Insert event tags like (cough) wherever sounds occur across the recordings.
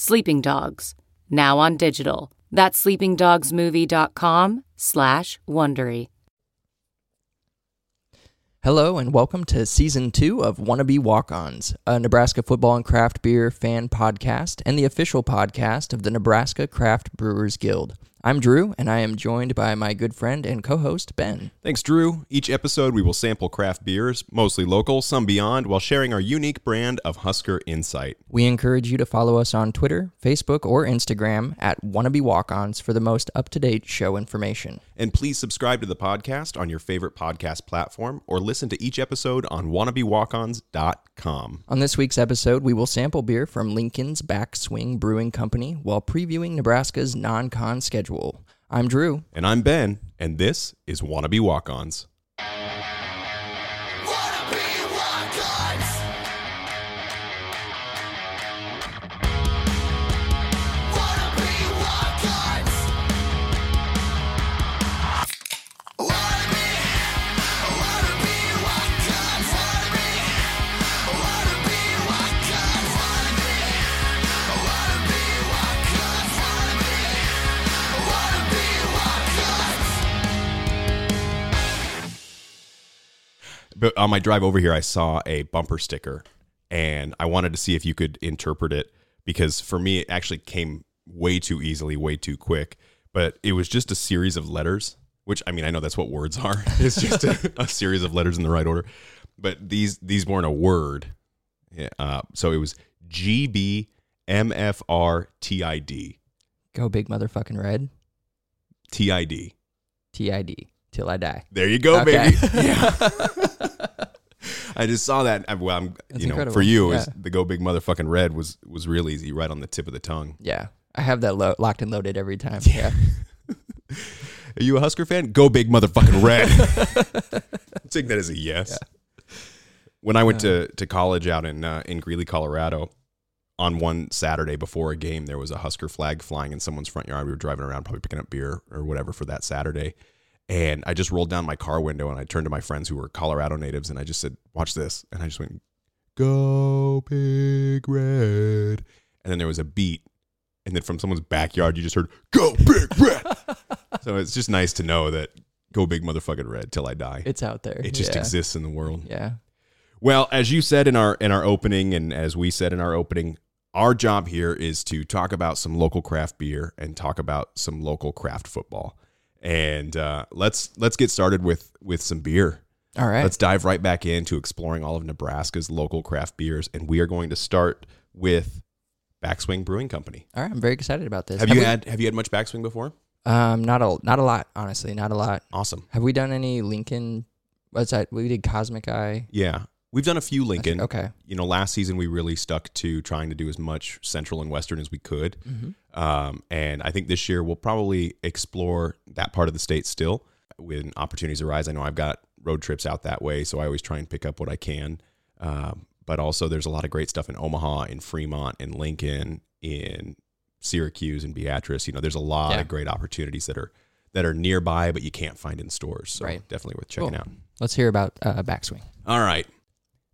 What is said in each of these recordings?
Sleeping Dogs, now on digital. That's sleepingdogsmovie.com slash Wondery. Hello and welcome to season two of Wannabe Walk Ons, a Nebraska football and craft beer fan podcast and the official podcast of the Nebraska Craft Brewers Guild. I'm Drew, and I am joined by my good friend and co host, Ben. Thanks, Drew. Each episode, we will sample craft beers, mostly local, some beyond, while sharing our unique brand of Husker Insight. We encourage you to follow us on Twitter, Facebook, or Instagram at Wannabe Walk Ons for the most up to date show information. And please subscribe to the podcast on your favorite podcast platform or listen to each episode on wannabewalkons.com. On this week's episode, we will sample beer from Lincoln's Backswing Brewing Company while previewing Nebraska's non con schedule. I'm Drew. And I'm Ben, and this is Wannabe Walk Ons. But on my drive over here, I saw a bumper sticker, and I wanted to see if you could interpret it because for me, it actually came way too easily, way too quick. But it was just a series of letters, which I mean, I know that's what words are. (laughs) It's just a, a series of letters in the right order. But these these weren't a word. Yeah, uh, so it was G B M F R T I D. Go big motherfucking red. T I D. T I D. Till I die. There you go, Okay. baby. (laughs) Yeah. (laughs) I just saw that. I- Well, I'm, That's you know, incredible. for you, Yeah. is the go big motherfucking red was was real easy, right on the tip of the tongue. Yeah. I have that lo- locked and loaded every time. Yeah. (laughs) Are you a Husker fan? Go big motherfucking red. Take that as a yes. When I went to, to college out in uh, in Greeley, Colorado, on one Saturday before a game, there was a Husker flag flying in someone's front yard. We were driving around, probably picking up beer or whatever for that Saturday. And I just rolled down my car window and I turned to my friends who were Colorado natives and I just said, "Watch this!" And I just went, "Go big red!" And then there was a beat, and then from someone's backyard, you just heard, "Go big red!" (laughs) so it's just nice to know that "Go big motherfucking red" till I die. It's out there. it just yeah. exists in the world. Yeah. Well, as you said in our in our opening, and as we said in our opening, our job here is to talk about some local craft beer and talk about some local craft football. And uh, let's let's get started with with some beer. All right. Let's dive right back into exploring all of Nebraska's local craft beers, and we are going to start with Backswing Brewing Company. All right. I'm very excited about this. Have you we- had Have you had much Backswing before? Um, not a not a lot, honestly, not a lot. Awesome. Have we done any Lincoln? What's that? We did Cosmic Eye. Yeah, we've done a few Lincoln. Okay. You know, last season we really stuck to trying to do as much Central and Western as we could. Mm-hmm. Um, and I think this year we'll probably explore that part of the state still when opportunities arise. I know I've got road trips out that way, so I always try and pick up what I can. Um, but also, there's a lot of great stuff in Omaha, in Fremont, in Lincoln, in Syracuse, and Beatrice. You know, there's a lot Yeah. of great opportunities that are that are nearby, but you can't find in stores. So Right. definitely worth checking Cool. out. Let's hear about uh, backswing. All right.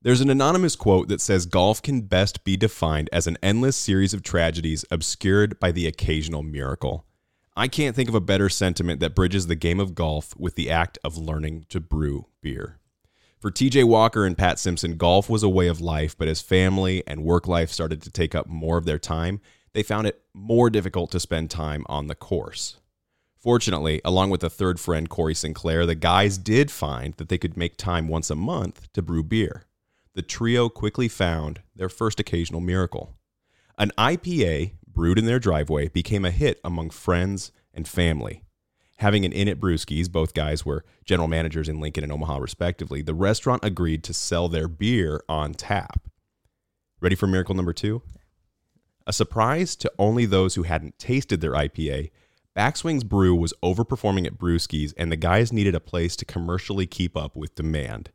There's an anonymous quote that says golf can best be defined as an endless series of tragedies obscured by the occasional miracle. I can't think of a better sentiment that bridges the game of golf with the act of learning to brew beer. For TJ Walker and Pat Simpson, golf was a way of life, but as family and work life started to take up more of their time, they found it more difficult to spend time on the course. Fortunately, along with a third friend, Corey Sinclair, the guys did find that they could make time once a month to brew beer. The trio quickly found their first occasional miracle. An IPA brewed in their driveway became a hit among friends and family. Having an in at Brewskis, both guys were general managers in Lincoln and Omaha, respectively, the restaurant agreed to sell their beer on tap. Ready for miracle number two? A surprise to only those who hadn't tasted their IPA, Backswing's brew was overperforming at Brewskis, and the guys needed a place to commercially keep up with demand.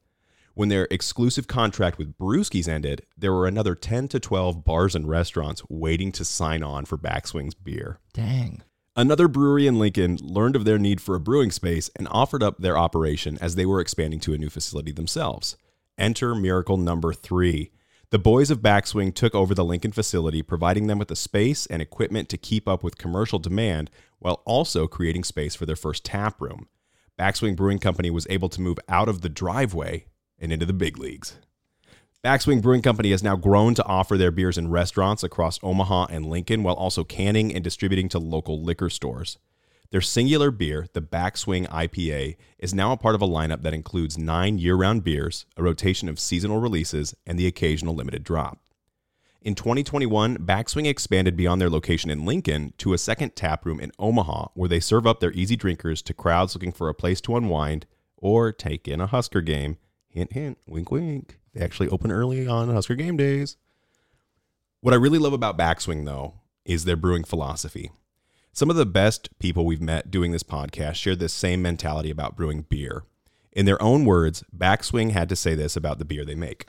When their exclusive contract with Brewskis ended, there were another 10 to 12 bars and restaurants waiting to sign on for Backswing's beer. Dang. Another brewery in Lincoln learned of their need for a brewing space and offered up their operation as they were expanding to a new facility themselves. Enter Miracle Number Three. The boys of Backswing took over the Lincoln facility, providing them with the space and equipment to keep up with commercial demand while also creating space for their first tap room. Backswing Brewing Company was able to move out of the driveway and into the big leagues. Backswing Brewing Company has now grown to offer their beers in restaurants across Omaha and Lincoln while also canning and distributing to local liquor stores. Their singular beer, the Backswing IPA, is now a part of a lineup that includes nine year round beers, a rotation of seasonal releases, and the occasional limited drop. In 2021, Backswing expanded beyond their location in Lincoln to a second tap room in Omaha where they serve up their easy drinkers to crowds looking for a place to unwind or take in a Husker game. Hint, hint, wink, wink. They actually open early on Husker game days. What I really love about Backswing, though, is their brewing philosophy. Some of the best people we've met doing this podcast share this same mentality about brewing beer. In their own words, Backswing had to say this about the beer they make.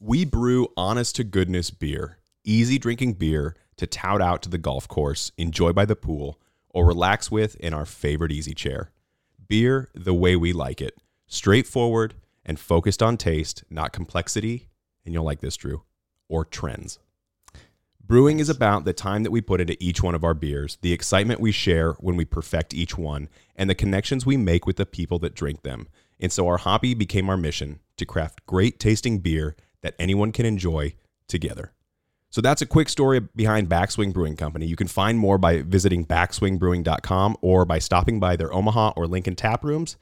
We brew honest to goodness beer, easy drinking beer to tout out to the golf course, enjoy by the pool, or relax with in our favorite easy chair. Beer the way we like it, straightforward and focused on taste, not complexity, and you'll like this, Drew, or trends. Brewing is about the time that we put into each one of our beers, the excitement we share when we perfect each one, and the connections we make with the people that drink them. And so our hobby became our mission to craft great tasting beer that anyone can enjoy together. So that's a quick story behind Backswing Brewing Company. You can find more by visiting backswingbrewing.com or by stopping by their Omaha or Lincoln tap rooms.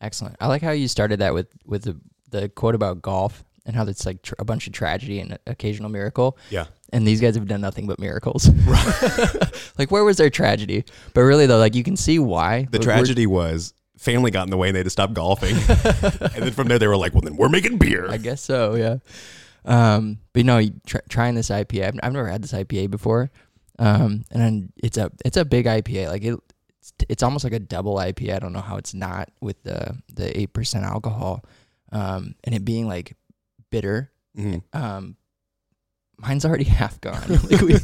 Excellent. I like how you started that with with the, the quote about golf and how it's like tr- a bunch of tragedy and occasional miracle. Yeah. And these guys have done nothing but miracles. (laughs) like where was their tragedy? But really though, like you can see why. The tragedy was family got in the way and they had to stop golfing. (laughs) and then from there they were like, well, then we're making beer. I guess so. Yeah. Um, but no, you try, trying this IPA. I've, I've never had this IPA before. Um, and then it's a it's a big IPA. Like it, it's, it's almost like a double IPA. I don't know how it's not with the the eight percent alcohol. Um, and it being like bitter. Mhm. Um, mine's already (laughs) half gone. (laughs) like we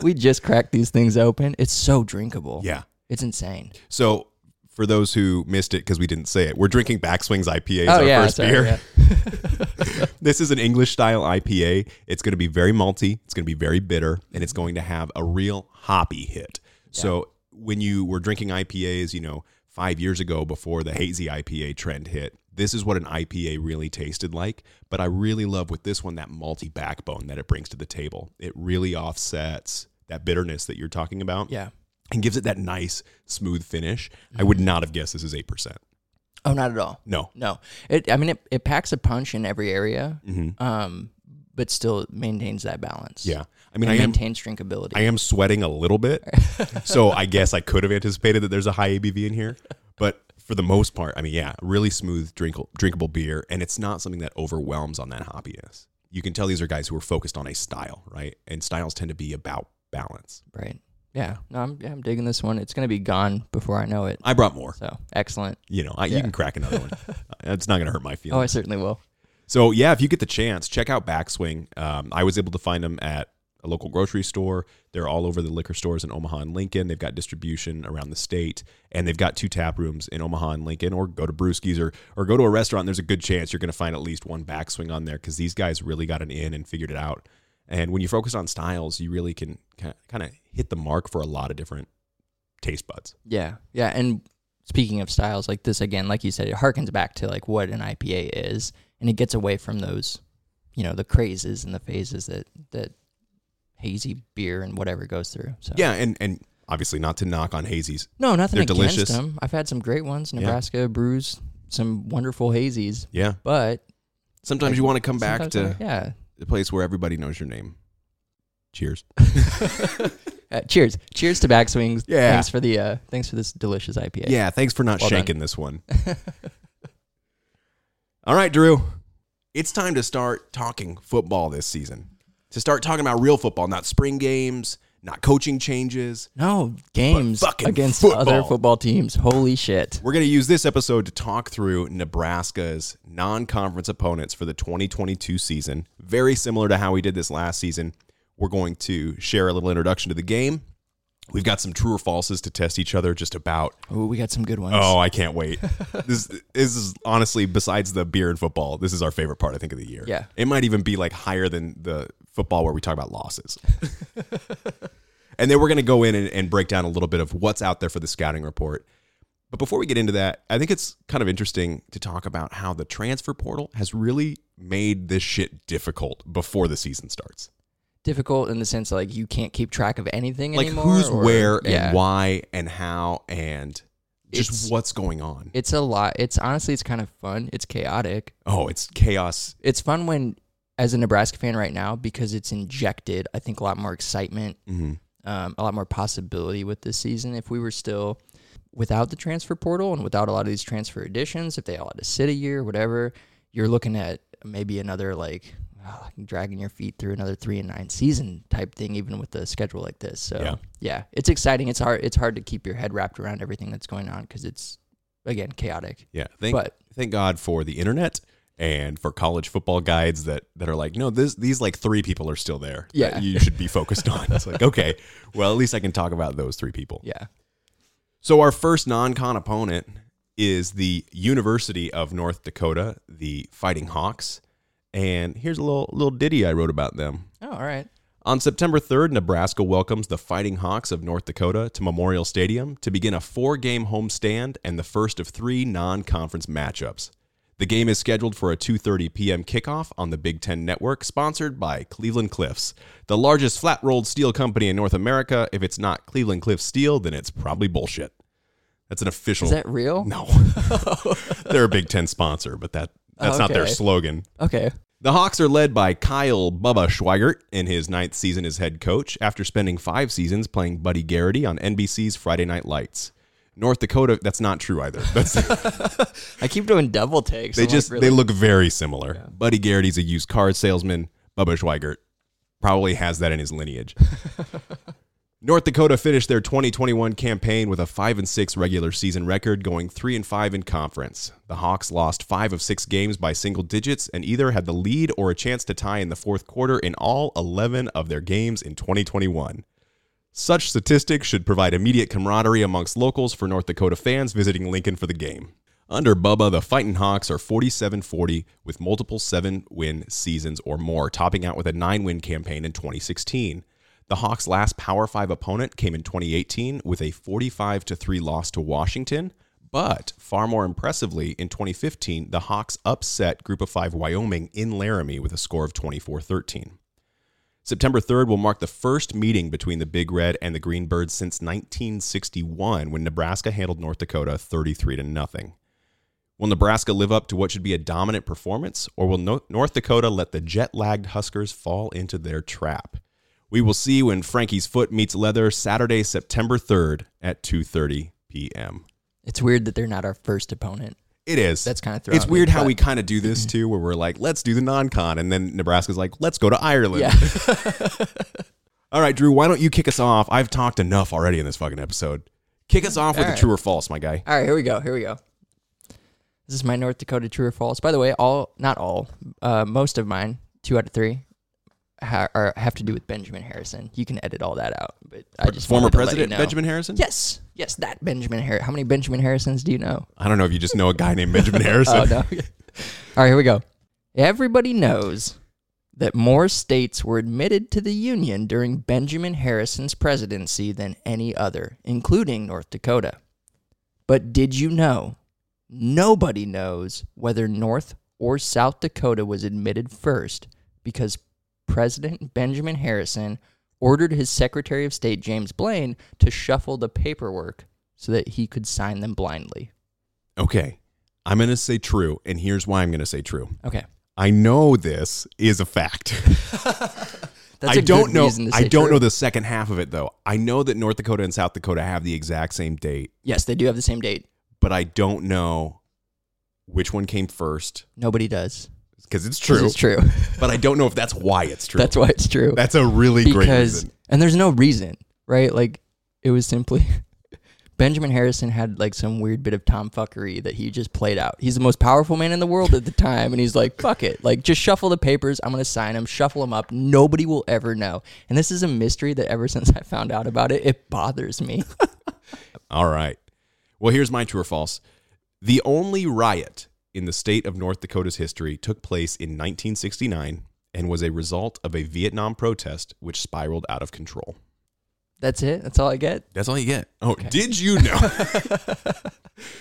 we just cracked these things open. It's so drinkable. Yeah. It's insane. So for those who missed it because we didn't say it, we're drinking Backswings IPA as oh our yeah, first sorry, beer. yeah. (laughs) this is an English style IPA. It's going to be very malty. It's going to be very bitter, and it's going to have a real hoppy hit. So when you were drinking IPAs, you know, five years ago before the hazy IPA trend hit, this is what an IPA really tasted like. But I really love with this one that malty backbone that it brings to the table. It really offsets that bitterness that you're talking about yeah. and gives it that nice, smooth finish. I would not have guessed this is 8%. Oh, not at all. No. No, it. I mean, it, it packs a punch in every area, Mhm. um, but still maintains that balance. Yeah. I mean, I am maintains drinkability. I am sweating a little bit. (laughs) so I guess I could have anticipated that there's a high ABV in here. But for the most part, I mean, yeah, really smooth, drinkable, drinkable beer. And it's not something that overwhelms on that hoppiness. You can tell these are guys who are focused on a style, right? And styles tend to be about balance. right. Yeah. No, I'm. Yeah, I'm digging this one. It's gonna be gone before I know it. I brought more. So excellent. You know, I, you can crack another one. (laughs) It's not going to hurt my feelings. Oh, I certainly will. So yeah, if you get the chance, check out Backswing. Um, I was able to find them at a local grocery store. They're all over the liquor stores in Omaha and Lincoln. They've got distribution around the state, and they've got two tap rooms in Omaha and Lincoln. Or go to Brewskis or or go to a restaurant. There's a good chance you're going to find at least one Backswing on there because these guys really got an in and figured it out. And when you focus on styles, you really can kind of hit the mark for a lot of different taste buds. Yeah. Yeah. And speaking of styles, like this again, like you said, it harkens back to like what an IPA is, and it gets away from those, you know, the crazes and the phases that that hazy beer and whatever goes through. So Yeah, and and obviously not to knock on hazies. No, nothing They're against delicious. them. I've had some great ones. Nebraska brews some wonderful hazies, Yeah, but sometimes you want to come back sometimes to I- yeah. the place where everybody knows your name. Cheers. (laughs) Uh, cheers, cheers to back swings. Yeah. thanks for the uh, thanks for this delicious IPA. Yeah, thanks for not Well done. shanking this one. (laughs) All right, Drew. It's time to start talking football this season. To start talking about real football, not spring games, not coaching changes. No games against football. other football teams. Holy shit! We're going to use this episode to talk through Nebraska's non conference opponents for the 2022 season. Very similar to how we did this last season. We're going to share a little introduction to the game. We've got some true or falses to test each other just about. Oh, we got some good ones. Oh, I can't wait. (laughs) this, this is honestly, besides the beer and football, this is our favorite part, I think, of the year. Yeah. It might even be like higher than the football where we talk about losses. (laughs) and then we're going to go in and, and break down a little bit of what's out there for the scouting report. But before we get into that, I think it's kind of interesting to talk about how the transfer portal has really made this shit difficult before the season starts. difficult in the sense like you can't keep track of anything Like anymore. who's or- where and yeah. why and how and just It's- what's going on. It's a lot. It's honestly, it's kind of fun. It's chaotic. Oh, it's chaos. It's fun when, as a Nebraska fan right now, because it's injected. I think a lot more excitement, hmm um, a lot more possibility with this season. If we were still without the transfer portal and without a lot of these transfer additions, if they all had to sit a year, whatever, you're looking at maybe another like ah, dragging your feet through another three and nine season type thing, even with a schedule like this. So Yeah. yeah, it's exciting. It's hard. It's hard to keep your head wrapped around everything that's going on because it's again chaotic. Yeah. Thank But- thank God for the internet and for college football guides that that are like, no, this these like three people are still there. that Yeah. you should be focused on. It's like, okay, well, at least I can talk about those three people. Yeah. So our first non-con opponent is the University of North Dakota, the Fighting Hawks. And here's a little little ditty I wrote about them. Oh, all right. On September 3rd, Nebraska welcomes the Fighting Hawks of North Dakota to Memorial Stadium to begin a four game homestand and the first of three non conference matchups. The game is scheduled for a 2:30 p.m. kickoff on the Big 10 network sponsored by Cleveland Cliffs, the largest flat-rolled steel company in North America. If it's not Cleveland Cliffs steel, then it's probably bullshit. That's an official Is that real? No. (laughs) They're a Big 10 sponsor, but that that's not their slogan. Okay. The Hawks are led by Kyle Bubba Schweigert in his ninth season as head coach after spending five seasons playing Buddy Garrity on NBC's Friday Night Lights. North Dakota, that's not true either. That's, (laughs) I keep doing double takes. they I'm like, just really? they look very similar. Buddy Garrity's a used car salesman. Bubba Schweigert probably has that in his lineage. (laughs) North Dakota finished their 2021 campaign with a 5 and 6 regular season record, going 3 and 5 in conference. The Hawks lost 5 of 6 games by single digits and either had the lead or a chance to tie in the fourth quarter in all 11 of their games in 2021. Such statistics should provide immediate camaraderie amongst locals for North Dakota fans visiting Lincoln for the game. Under Bubba, the Fighting Hawks are 47 40 with multiple seven win seasons or more, topping out with a nine win campaign in 2016. The Hawks' last Power 5 opponent came in 2018 with a 45 3 loss to Washington. But far more impressively, in 2015, the Hawks upset Group of 5 Wyoming in Laramie with a score of 24 13. September 3rd will mark the first meeting between the Big Red and the Greenbirds since 1961 when Nebraska handled North Dakota 33 to nothing. Will Nebraska live up to what should be a dominant performance or will North Dakota let the jet-lagged Huskers fall into their trap? We will see when Frankie's foot meets leather Saturday, September 3rd at 2:30 p.m. It's weird that they're not our first opponent. It is. That's kinda throwing It's weird how we kind of do this (laughs) too, where we're like, let's do the non-con, and then Nebraska's like, let's go to Ireland. Yeah. (laughs) All right, Drew, why don't you kick us off? I've talked enough already in this fucking episode. Kick us off with All a right. true or false, my guy. all right, here we go. Here we go. This is my North Dakota true or false. By the way, all not all, uh, most of mine, two out of three, ha- are, have to do with Benjamin Harrison. You can edit all that out, but I just Former let you President know. Benjamin Harrison? Yes, yes, that Benjamin Harrison. How many Benjamin Harrisons do you know? I don't know if you just know a guy named Benjamin (laughs) Harrison. Oh no. (laughs) all right, here we go. Everybody knows that more states were admitted to the Union during Benjamin Harrison's presidency than any other, including North Dakota. But did you know nobody knows whether North or South Dakota was admitted first because President Benjamin Harrison ordered his Secretary of State James Blaine to shuffle the paperwork so that he could sign them blindly. Okay. I'm going to say true, and here's why I'm going to say true. Okay. I know this is a fact. (laughs) That's I a don't good know. reason to I don't true. know the second half of it though. I know that North Dakota and South Dakota have the exact same date, Yes, they do have the same date. but I don't know which one came first. Nobody does. Because it's true. It's true. (laughs) But I don't know if that's why it's true. That's why it's true. That's a really great because reason. and there's no reason, right? Like it was simply (laughs) Benjamin Harrison had like some weird bit of tomfuckery that he just played out. He's the most powerful man in the world at the time, and he's like, "Fuck it, like just shuffle the papers. I'm gonna sign them, shuffle them up. Nobody will ever know." And this is a mystery that ever (laughs) since I found out about it, it bothers me. All right. Well, here's my true or false. The only riot in the state of North Dakota's history took place in 1969 and was a result of a Vietnam protest which spiraled out of control. That's it. That's all I get. That's all you get. Oh, did you know? (laughs) (laughs)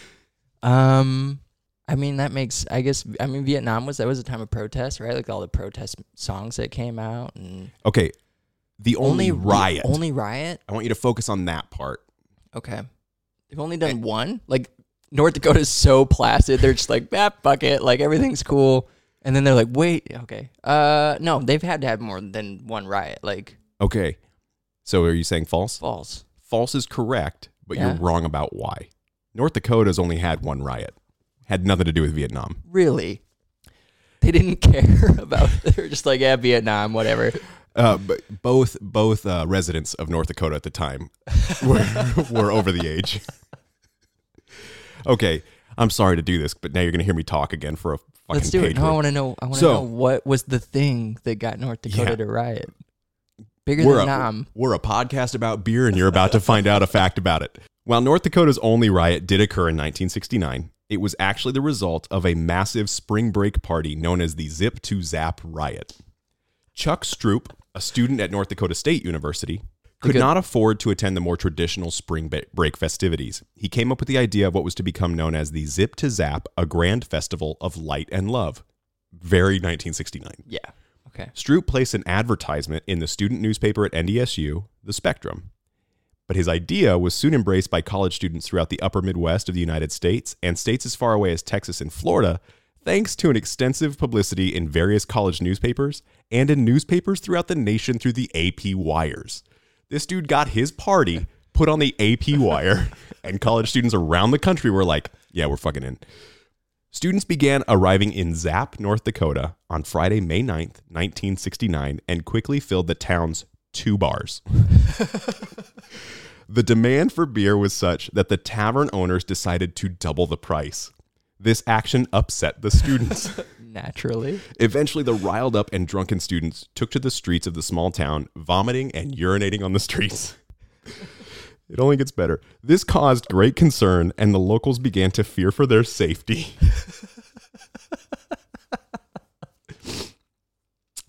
Um, I mean that makes. I guess. I mean Vietnam was that was a time of protest, right? Like all the protest songs that came out and okay. The only, the riot. Only riot. I want you to focus on that part. Okay. They've only done one. Like North Dakota's so placid. They're just like, ah, fuck it. Like everything's cool. And then they're like, wait, okay. Uh no, they've had to have more than one riot. Like Okay. So are you saying false? false. False is correct, but Yeah? you're wrong about why. North Dakota's only had one riot. Had nothing to do with Vietnam. Really? They didn't (laughs) care about they were just like, yeah, Vietnam, whatever. Uh, but both both uh, residents of North Dakota at the time were, (laughs) were over the age. Okay, I'm sorry to do this, but now you're going to hear me talk again for a fucking Let's do it. No, I want to know I want to So- know what was the thing that got North Dakota Yeah. to riot. Bigger we're than a, Nam. we're a podcast about beer, and you're about to find out a fact about it. While North Dakota's only riot did occur in 1969, it was actually the result of a massive spring break party known as the Zip to Zap riot. Chuck Stroup, a student at North Dakota State University, could Good. not afford to attend the more traditional spring break festivities. He came up with the idea of what was to become known as the Zip to Zap, a grand festival of light and love. Very 1969. Yeah. Okay. Stroup placed an advertisement in the student newspaper at NDSU, The Spectrum. But his idea was soon embraced by college students throughout the upper Midwest of the United States and states as far away as Texas and Florida, thanks to an extensive publicity in various college newspapers and in newspapers throughout the nation through the AP wires. This dude got his party put on the AP wire, and college students around the country were like, yeah, we're fucking in. Students began arriving in Zap, North Dakota on Friday, May 9th, 1969, and quickly filled the town's two bars. (laughs) the demand for beer was such that the tavern owners decided to double the price. This action upset the students. (laughs) Naturally. Eventually, the riled up and drunken students took to the streets of the small town, vomiting and urinating on the streets. (laughs) It only gets better. This caused great concern, and the locals began to fear for their safety. (laughs)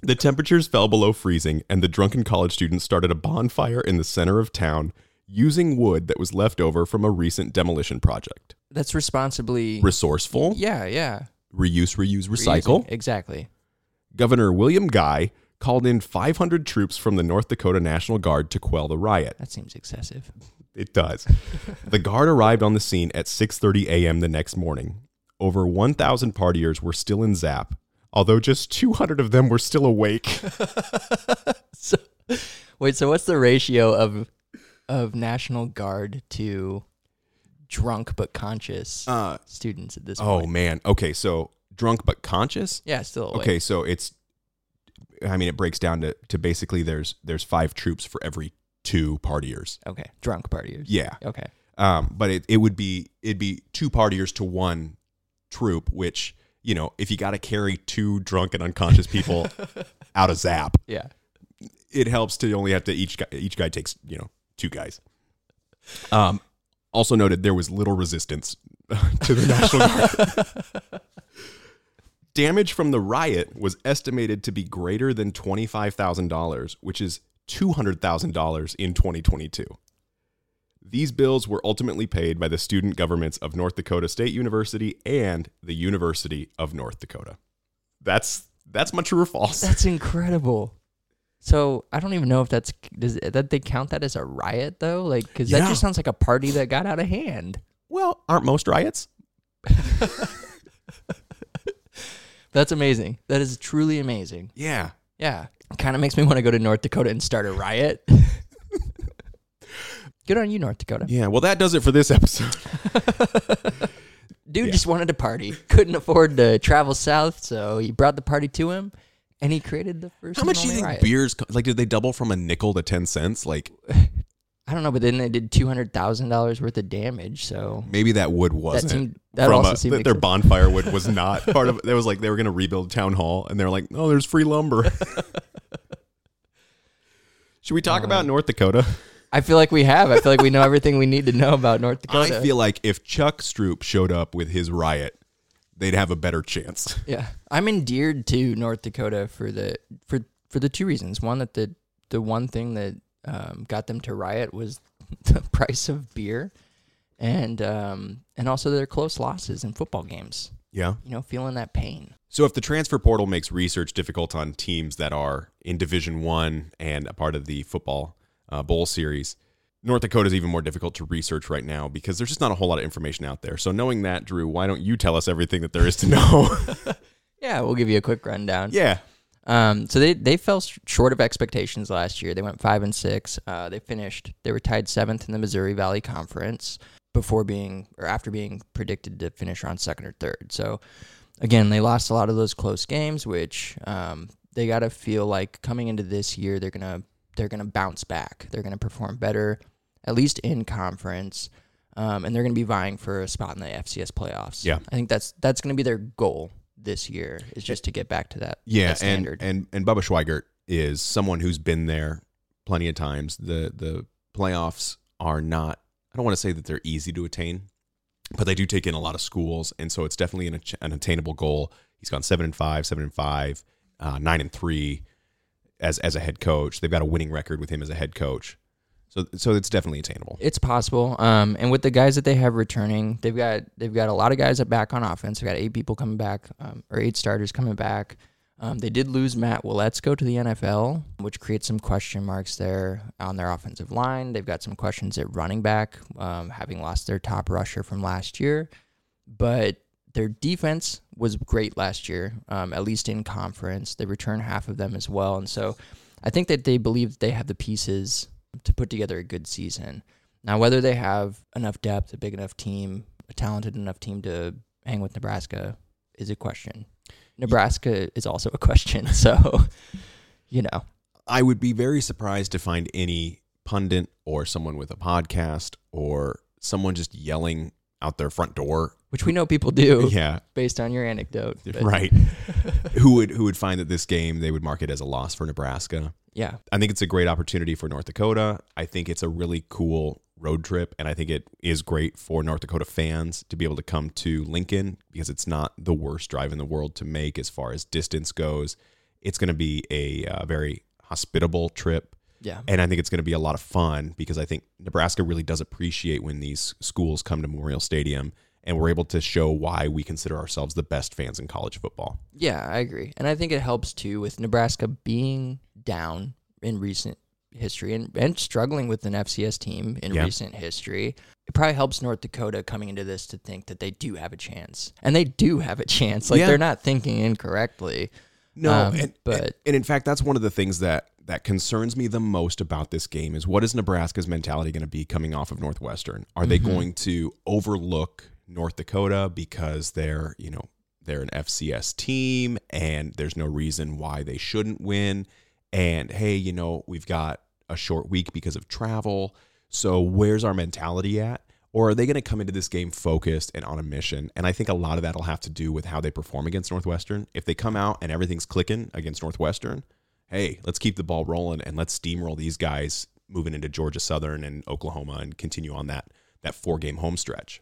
the temperatures fell below freezing, and the drunken college students started a bonfire in the center of town using wood that was left over from a recent demolition project. That's responsibly Resourceful, Yeah, yeah. reuse, reuse, recycle. Reusing. Exactly. Governor William Guy called in 500 troops from the North Dakota National Guard to quell the riot. That seems excessive. It does. (laughs) the guard arrived on the scene at 6:30 a.m. the next morning. Over 1,000 partiers were still in Zap, although just 200 of them were still awake. (laughs) So, wait. So, what's the ratio of of National Guard to drunk but conscious Uh, students at this oh point? man. Okay, so drunk but conscious. Yeah, still awake. Okay, so it's I mean it breaks down to to basically there's there's 5 troops for every 2 partiers. Okay, drunk partiers. Yeah. Okay. Um, but it, it would be it'd be two partiers to one troop, which you know if you got to carry two drunk and unconscious people (laughs) out of Zap, Yeah. it helps to only have to each guy each guy takes you know two guys. Um, also noted there was little resistance (laughs) to the National Guard. (laughs) Damage from the riot was estimated to be greater than twenty five thousand dollars, which is two hundred thousand dollars in twenty twenty two. These bills were ultimately paid by the student governments of North Dakota State University and the University of North Dakota. That's that's my true or false. That's incredible. So I don't even know if that's does that they count that as a riot though, like because that Yeah. just sounds like a party that got out of hand. Well, aren't most riots? (laughs) That's amazing. That is truly amazing. Yeah. Yeah, kind of makes me want to go to North Dakota and start a riot. (laughs) Good on you, North Dakota. Yeah, well, that does it for this episode. (laughs) Dude just wanted to party. Couldn't afford to travel south, so he brought the party to him, and he created the first. How much do you think riot. beers co- like? Did they double from a nickel to ten cents? Like (sighs) I don't know, but then they did two hundred thousand dollars worth of damage. So maybe that wood wasn't. seemed- that from also a- seemed that their bonfire wood was (laughs) not part of it. Was like they were going to rebuild town hall, and they're like, "Oh, there's free lumber." (laughs) Should we talk Uh, about North Dakota? I feel like we have. I feel like we know everything we need to know about North (laughs) Dakota. I feel like if Chuck Stroup showed up with his riot, they'd have a better chance. (laughs) Yeah, I'm endeared to North Dakota for the for for the two reasons. One that the the one thing that um, got them to riot was (laughs) the price of beer, and um, and also their close losses in football games. Yeah. You know, feeling that pain. So if the transfer portal makes research difficult on teams that are in Division One and a part of the football uh, bowl series, North Dakota is even more difficult to research right now because there's just not a whole lot of information out there. So knowing that, Drew, why don't you tell us everything that there is to (laughs) know? (laughs) Yeah, we'll give you a quick rundown. yeah. Um, so they they fell short of expectations last year. They went five and six. Uh, they finished. They were tied seventh in the Missouri Valley Conference before being or after being predicted to finish around second or third. So again, they lost a lot of those close games, which um, they got to feel like coming into this year they're gonna they're gonna bounce back. They're gonna perform better, at least in conference. Um, and they're going to be vying for a spot in the FCS playoffs. Yeah. I think that's that's going to be their goal this year is just to get back to that Yeah, that and, standard. and and Bubba Schweigert is someone who's been there plenty of times. The the playoffs are not. I don't want to say that they're easy to attain, but they do take in a lot of schools, and so it's definitely an, an attainable goal. He's gone seven and five, seven and five, uh, nine and three as as a head coach. They've got a winning record with him as a head coach, so so it's definitely attainable. It's possible. Um, and with the guys that they have returning, they've got they've got a lot of guys back on offense. They've got eight people coming back, um, or eight starters coming back. Um, they did lose Matt Waletzko to the NFL, which creates some question marks there on their offensive line. They've got some questions at running back, um, having lost their top rusher from last year. But their defense was great last year, um, at least in conference. They returned half of them as well, and so I think that they believe that they have the pieces to put together a good season. Now, whether they have enough depth, a big enough team, a talented enough team to hang with Nebraska is a question. Nebraska is also a (laughs) question. So, you know, I would be very surprised to find any pundit or someone with a podcast or someone just yelling out their front door. Which we know people do (laughs) Yeah, based on your anecdote. (laughs) but right. (laughs) who would who would find that this game they would mark it as a loss for Nebraska? Yeah. I think it's a great opportunity for North Dakota. I think it's a really cool road trip, and I think it is great for North Dakota fans to be able to come to Lincoln because it's not the worst drive in the world to make as far as distance goes. It's going to be a uh, very hospitable trip. Yeah. And I think it's going to be a lot of fun because I think Nebraska really does appreciate when these schools come to Memorial Stadium and we're able to show why we consider ourselves the best fans in college football. Yeah, I agree. And I think it helps too with Nebraska being down in recent history and, and struggling with an FCS team in Yeah. recent history. It probably helps North Dakota coming into this to think that they do have a chance. And they do have a chance. Like Yeah. they're not thinking incorrectly. No, Um, and, but- and, and in fact, that's one of the things that that concerns me the most about this game is what is Nebraska's mentality going to be coming off of Northwestern? Are they Mm-hmm. going to overlook North Dakota because they're you know they're an FCS team and there's no reason why they shouldn't win? And hey, you know we've got a short week because of travel, so where's our mentality at? Or are they going to come into this game focused and on a mission? And I think a lot of that will have to do with how they perform against Northwestern. If they come out and everything's clicking against Northwestern, hey, let's keep the ball rolling and let's steamroll these guys moving into Georgia Southern and Oklahoma and continue on that that four game home stretch.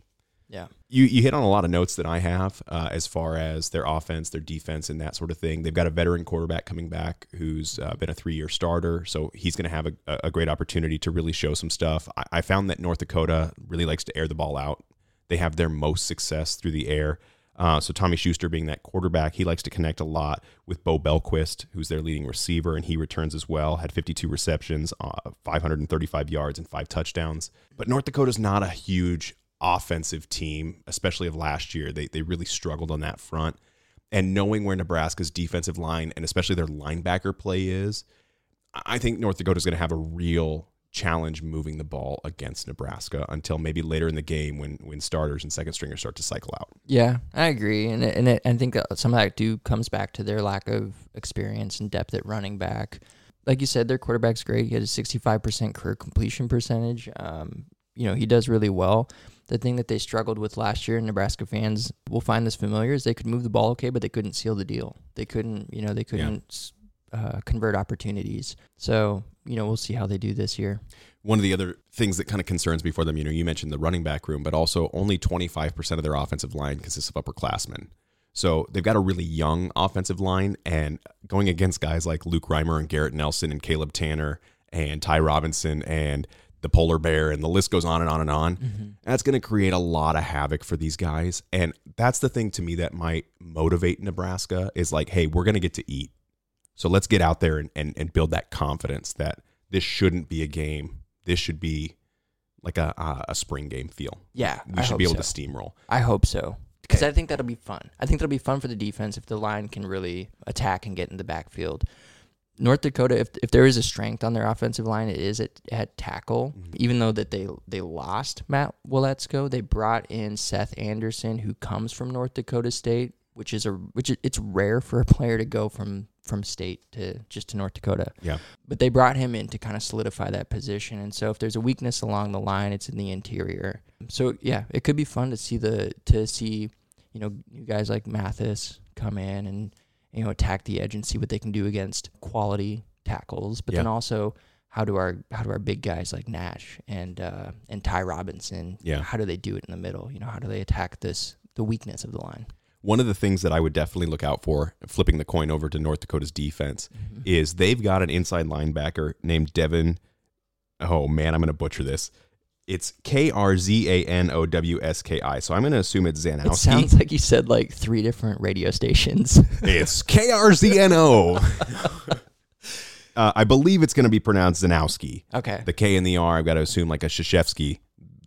Yeah. You you hit on a lot of notes that I have uh, as far as their offense, their defense, and that sort of thing. They've got a veteran quarterback coming back who's uh, been a three year starter, so he's going to have a, a great opportunity to really show some stuff. I, I found that North Dakota really likes to air the ball out. They have their most success through the air. Uh, so Tommy Schuster being that quarterback, he likes to connect a lot with Bo Belquist, who's their leading receiver, and he returns as well. Had 52 receptions, uh, 535 yards, and five touchdowns. But North Dakota's not a huge offensive team, especially of last year. They they really struggled on that front. And knowing where Nebraska's defensive line and especially their linebacker play is, I think North Dakota's going to have a real challenge moving the ball against Nebraska until maybe later in the game when when starters and second stringers start to cycle out. Yeah, I agree, and it- and it, I think some of that do comes back to their lack of experience and depth at running back. Like you said, their quarterback's great. He has a sixty-five percent career completion percentage. Um, you know, he does really well. The thing that they struggled with last year, and Nebraska fans will find this familiar, is they could move the ball okay, but they couldn't seal the deal. They couldn't, you know, they couldn't uh, convert opportunities. So, you know, we'll see how they do this year. One of the other things that kind of concerns me for them, you know, you mentioned the running back room, but also only 25% of their offensive line consists of upperclassmen. So they've got a really young offensive line, and going against guys like Luke Reimer and Garrett Nelson and Caleb Tannor and Ty Robinson and the Polar Bear, and the list goes on and on and on. Mm-hmm. That's going to create a lot of havoc for these guys. And that's the thing to me that might motivate Nebraska is like, hey, we're going to get to eat. So let's get out there and, and, and build that confidence that this shouldn't be a game. This should be like a, a, a spring game feel. Yeah, We I should be able so. to steamroll. I hope so. Because. I think that'll be fun. I think that'll be fun for the defense if the line can really attack and get in the backfield. North Dakota, if if there is a strength on their offensive line, it is at, at tackle. Mm-hmm. Even though that they they lost Matt Waletzko, they brought in Seth Anderson, who comes from North Dakota State, which is a which is- it's rare for a player to go from from state to just to North Dakota Yeah. but they brought him in to kind of solidify that position. And so if there's a weakness along the line, it's in the interior. So yeah, it could be fun to see the to see, you know, you guys like Mathis come in and you know attack the edge and see what they can do against quality tackles. But then also how do our how do our big guys like Nash and uh, and Ty Robinson, Yeah. how do they do it in the middle? You know, how do they attack this the weakness of the line? One of the things that I would definitely look out for, flipping the coin over to North Dakota's defense, is they've got an inside linebacker named Devin. Oh man, I'm going to butcher this. It's K R Z A N O W S K I. So I'm going to assume it's Zanowski. It sounds like you said like three different radio stations. (laughs) It's K R Z N O. (laughs) Uh, I believe it's going to be pronounced Zanowski. okay. The K and the R, I've got to assume like a Krzyzewski.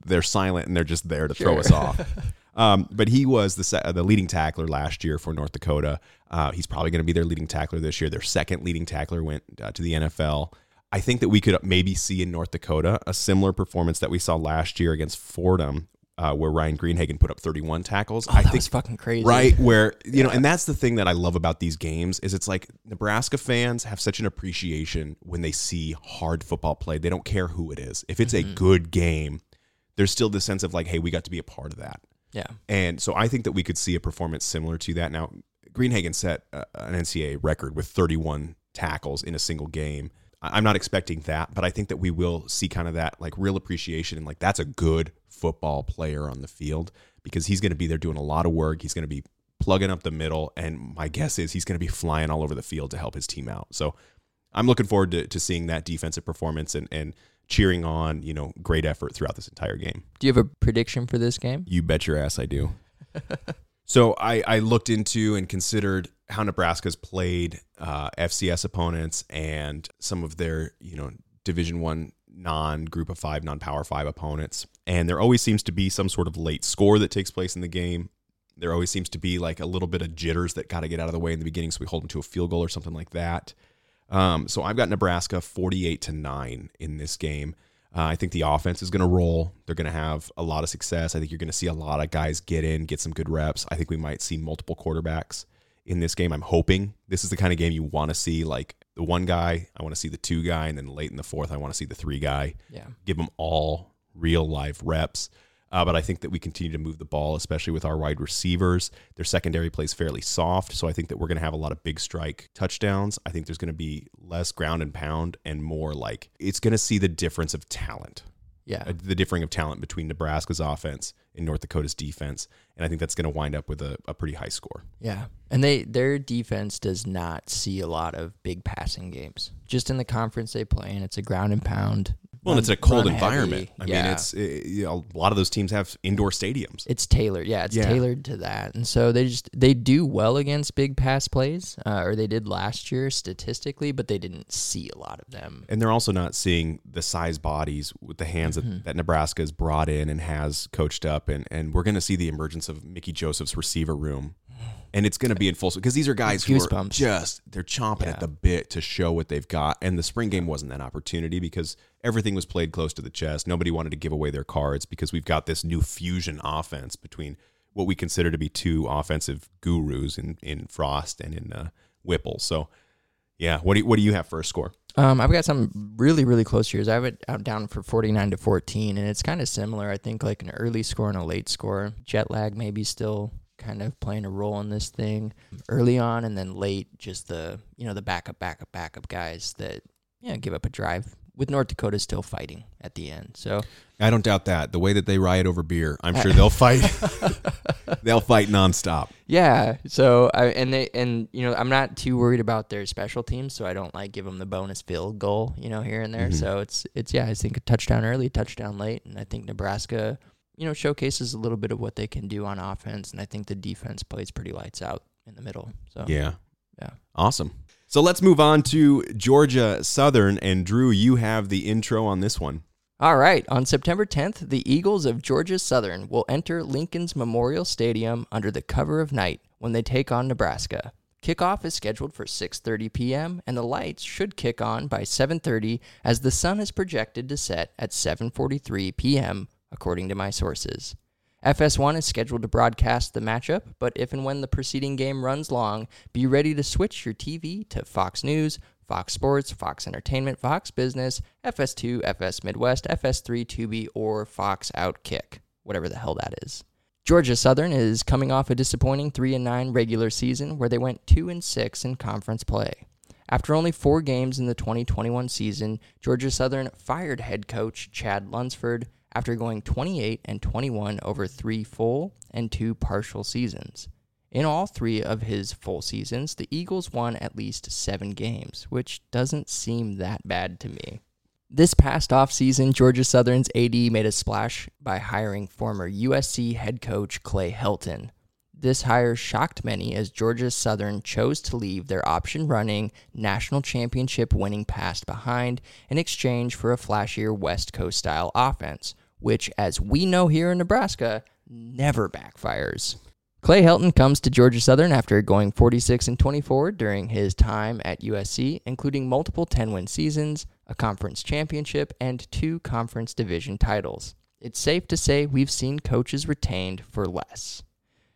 They're silent and they're just there to throw us off. (laughs) Um, but he was the se- uh, the leading tackler last year for North Dakota. Uh, he's probably going to be their leading tackler this year. Their second leading tackler went uh, to the NFL. I think that we could maybe see in North Dakota a similar performance that we saw last year against Fordham, uh, where Ryan Greenhagen put up 31 tackles. Oh, I that think was fucking crazy. right where you know and that's the thing that i love about these games is it's like nebraska fans have such an appreciation when they see hard football played they don't care who it is. If it's a good game there's still this sense of like hey we got to be a part of that. Yeah. and so i think that we could see a performance similar to that. Now greenhagen set uh, an ncaa record with 31 tackles in a single game i'm not expecting that but i think that we will see kind of that like real appreciation and like that's a good football player on the field because he's going to be there doing a lot of work he's going to be plugging up the middle and my guess is he's going to be flying all over the field to help his team out so i'm looking forward to, to seeing that defensive performance and, and cheering on you know great effort throughout this entire game Do you have a prediction for this game? you bet your ass I do. (laughs) so I, I looked into and considered how Nebraska's played uh, FCS opponents and some of their you know Division One non Group of Five, non Power Five opponents, and there always seems to be some sort of late score that takes place in the game. There always seems to be like a little bit of jitters that got to get out of the way in the beginning, so we hold them to a field goal or something like that. Um, so I've got Nebraska 48 to 9 in this game. Uh, I think the offense is going to roll. They're going to have a lot of success. I think you're going to see a lot of guys get in, get some good reps. I think we might see multiple quarterbacks in this game. I'm hoping this is the kind of game you want to see like the one guy, I want to see the two guy, and then late in the fourth, I want to see the three guy Yeah. give them all real live reps. Uh, but I think that we continue to move the ball, especially with our wide receivers. Their secondary plays fairly soft, so I think that we're going to have a lot of big strike touchdowns. I think there's going to be less ground and pound and more like it's going to see the difference of talent, Yeah. uh, the differing of talent between Nebraska's offense and North Dakota's defense, and I think that's going to wind up with a, a pretty high score. Yeah. And they their defense does not see a lot of big passing games. Just in the conference they play in, it's a ground and pound. Well, and it's a cold environment. heavy. I Yeah. mean, it's it, you know, a lot of those teams have indoor stadiums. it's tailored. Yeah, it's Yeah. tailored to that. And so they just they do well against big pass plays, uh, or they did last year statistically, but they didn't see a lot of them. And they're also not seeing the size bodies with the hands that, that Nebraska has brought in and has coached up. And, and we're going to see the emergence of Mickey Joseph's receiver room. And it's going to be in full because these are guys who are just, they're chomping Yeah. at the bit to show what they've got. And the spring game wasn't that opportunity because everything was played close to the chest. Nobody wanted to give away their cards because we've got this new fusion offense between what we consider to be two offensive gurus in in Frost and in uh, Whipple. So, yeah, what do you, what do you have for a score? Um, I've got some really, really close years. I have it out down for 49 to 14, and it's kind of similar. I think like an early score and a late score. Jet lag maybe still kind of playing a role in this thing early on, and then late, just the you know the backup, backup, backup guys that you know give up a drive. With North Dakota still fighting at the end, so I don't doubt that. The way that they riot over beer, I'm sure they'll fight. (laughs) (laughs) they'll fight nonstop. Yeah. So I and they and you know I'm not too worried about their special teams, so I don't like give them the bonus field goal, you know, here and there. Mhm. So it's it's yeah, I think a touchdown early, touchdown late, and I think Nebraska, you know, showcases a little bit of what they can do on offense, and I think the defense plays pretty lights out in the middle. So Yeah. Yeah. Awesome. So let's move on to Georgia Southern. And Drew, you have the intro on this one. All right. On September 10th, the Eagles of Georgia Southern will enter Lincoln's Memorial Stadium under the cover of night when they take on Nebraska. Kickoff is scheduled for 6:30 p.m. and the lights should kick on by 7:30 as the sun is projected to set at 7:43 p.m. according to my sources. FS1 is scheduled to broadcast the matchup, but if and when the preceding game runs long, be ready to switch your TV to Fox News, Fox Sports, Fox Entertainment, Fox Business, FS2, FS Midwest, FS3, Tubi, or Fox Outkick, whatever the hell that is. Georgia Southern is coming off a disappointing 3 and 9 regular season where they went 2 and 6 in conference play. After only 4 games in the 2021 season, Georgia Southern fired head coach Chad Lunsford after going 28 and 21 over 3 full and 2 partial seasons. In all three of his full seasons, the Eagles won at least seven games, which doesn't seem that bad to me. This past offseason, Georgia Southern's AD made a splash by hiring former USC head coach Clay Helton. This hire shocked many as Georgia Southern chose to leave their option running national championship winning past behind in exchange for a flashier West Coast style offense, which, as we know here in Nebraska, never backfires. Clay Helton comes to Georgia Southern after going 46 and 24 during his time at USC, including multiple 10-win seasons, a conference championship, and two conference division titles. It's safe to say we've seen coaches retained for less.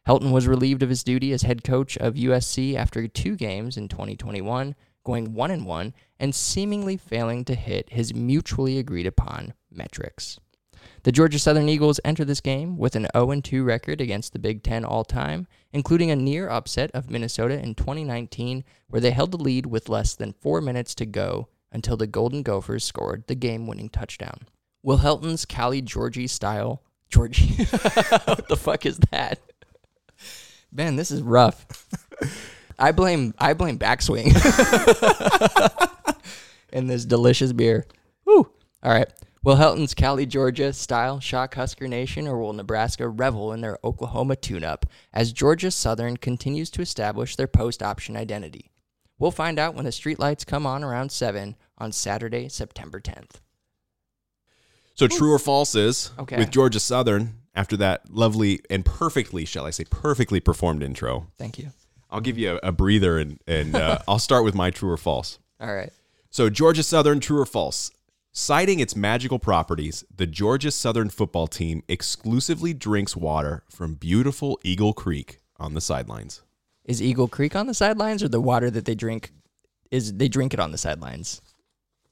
Helton was relieved of his duty as head coach of USC after two games in 2021, going 1 and 1 and seemingly failing to hit his mutually agreed upon metrics. The Georgia Southern Eagles enter this game with an 0 2 record against the Big Ten all time, including a near upset of Minnesota in 2019, where they held the lead with less than four minutes to go until the Golden Gophers scored the game winning touchdown. Will Helton's Cali Georgie style. Georgie. (laughs) what the fuck is that? Man, this is rough. I blame I blame backswing (laughs) in this delicious beer. Woo. All right. Will Helton's Cali, Georgia style shock Husker Nation, or will Nebraska revel in their Oklahoma tune up as Georgia Southern continues to establish their post option identity? We'll find out when the streetlights come on around 7 on Saturday, September 10th. So, true or false is Okay. with Georgia Southern, after that lovely and perfectly, shall I say, perfectly performed intro, Thank you. I'll give you a, a breather and, and uh, (laughs) I'll start with my true or false. All right. So, Georgia Southern, true or false? Citing its magical properties, the Georgia Southern football team exclusively drinks water from beautiful Eagle Creek on the sidelines. Is Eagle Creek on the sidelines or the water that they drink is they drink it on the sidelines?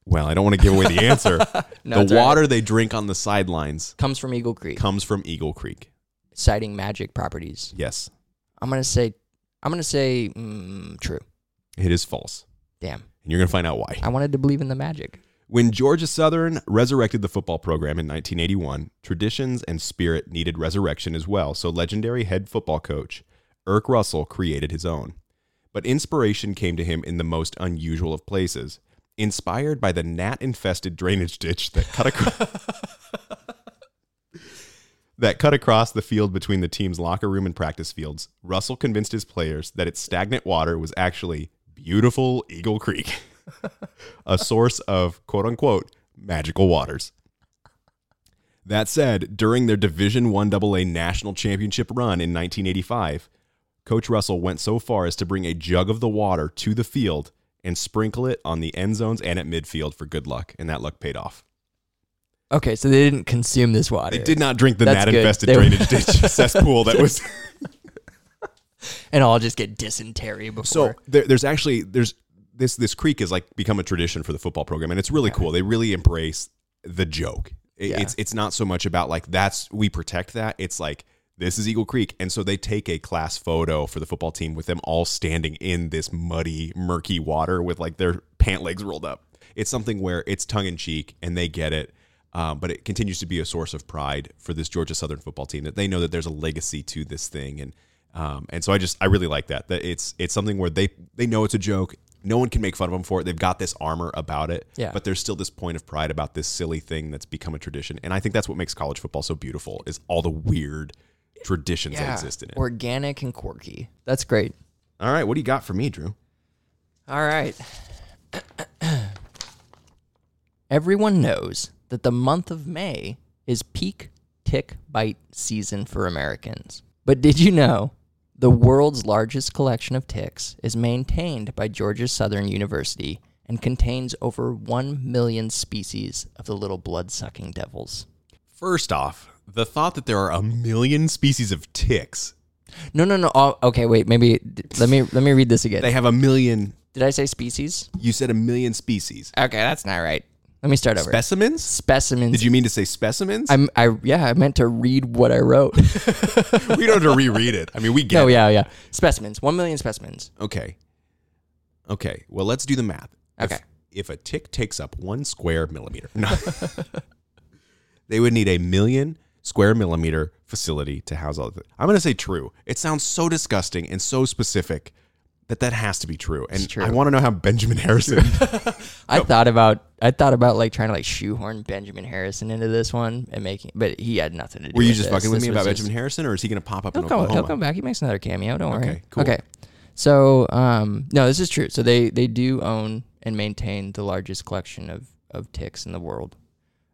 Well, I don't want to give away the answer. (laughs) No, the all right. water they drink on the sidelines comes from Eagle Creek, comes from Eagle Creek. citing magic properties. Yes, I'm gonna say, I'm gonna say mm, true. it is false. Damn, And you're going to find out why. I wanted to believe in the magic. When Georgia Southern resurrected the football program in 1981, traditions and spirit needed resurrection as well, so legendary head football coach Erk Russell created his own. But inspiration came to him in the most unusual of places, inspired by the gnat infested drainage ditch that cut across. (laughs) that cut across the field between the team's locker room and practice fields, Russell convinced his players that its stagnant water was actually beautiful Eagle Creek, (laughs) a source of quote unquote magical waters. That said, during their Division 1 AA national championship run in 1985, Coach Russell went so far as to bring a jug of the water to the field and sprinkle it on the end zones and at midfield for good luck, and that luck paid off. Okay, so they didn't consume this water. They did not drink the That's gnat infested drainage ditch (laughs) cesspool that was. (laughs) and I'll just get dysentery before. So there, there's actually there's this this creek has like become a tradition for the football program, and it's really cool. They really embrace the joke. It- Yeah. It's it's not so much about like that's we protect that. It's like this is Eagle Creek, and so they take a class photo for the football team with them all standing in this muddy, murky water with like their pant legs rolled up. It's something where it's tongue in cheek, and they get it. Um, but it continues to be a source of pride for this Georgia Southern football team that they know that there's a legacy to this thing, and um, and so I just I really like that that it's it's something where they they know it's a joke. No one can make fun of them for it. They've got this armor about it, Yeah. but there's still this point of pride about this silly thing that's become a tradition, and I think that's what makes college football so beautiful is all the weird traditions that yeah, exist in it. organic and quirky. That's great. all right, what do you got for me, Drew? All right. (clears throat) Everyone knows that the month of May is peak tick bite season for Americans. But did you know the world's largest collection of ticks is maintained by Georgia Southern University and contains over 1 million species of the little blood sucking devils? First off, the thought that there are a million species of ticks. No, no, no. Oh, okay, wait. Maybe let me let me read this again. They have a million. Did I say species? You said a million species. Okay, that's not right. Let me start over. Specimens? Specimens. Did you mean to say specimens? I'm I yeah, I meant to read what I wrote. (laughs) we don't have to reread it. I mean, we get no, yeah, yeah. Specimens. One million specimens. Okay. Okay. Well, let's do the math. If- Okay. If, a tick takes up one square millimeter, (laughs) no. they would need a million square millimeter facility to house all of it. I'm going to say true. It sounds so disgusting and so specific that that has to be true. And true. I want to know how Benjamin Harrison. (laughs) I thought about I thought about like trying to like shoehorn Benjamin Harrison into this one and making but he had nothing to do. Were you just this. fucking with This me about just- Benjamin Harrison, or is he going to pop up He'll come, he'll come back. He makes another cameo. Don't worry. Okay, cool. Okay. So, um, no, this is true. So they they do own and maintain the largest collection of of ticks in the world,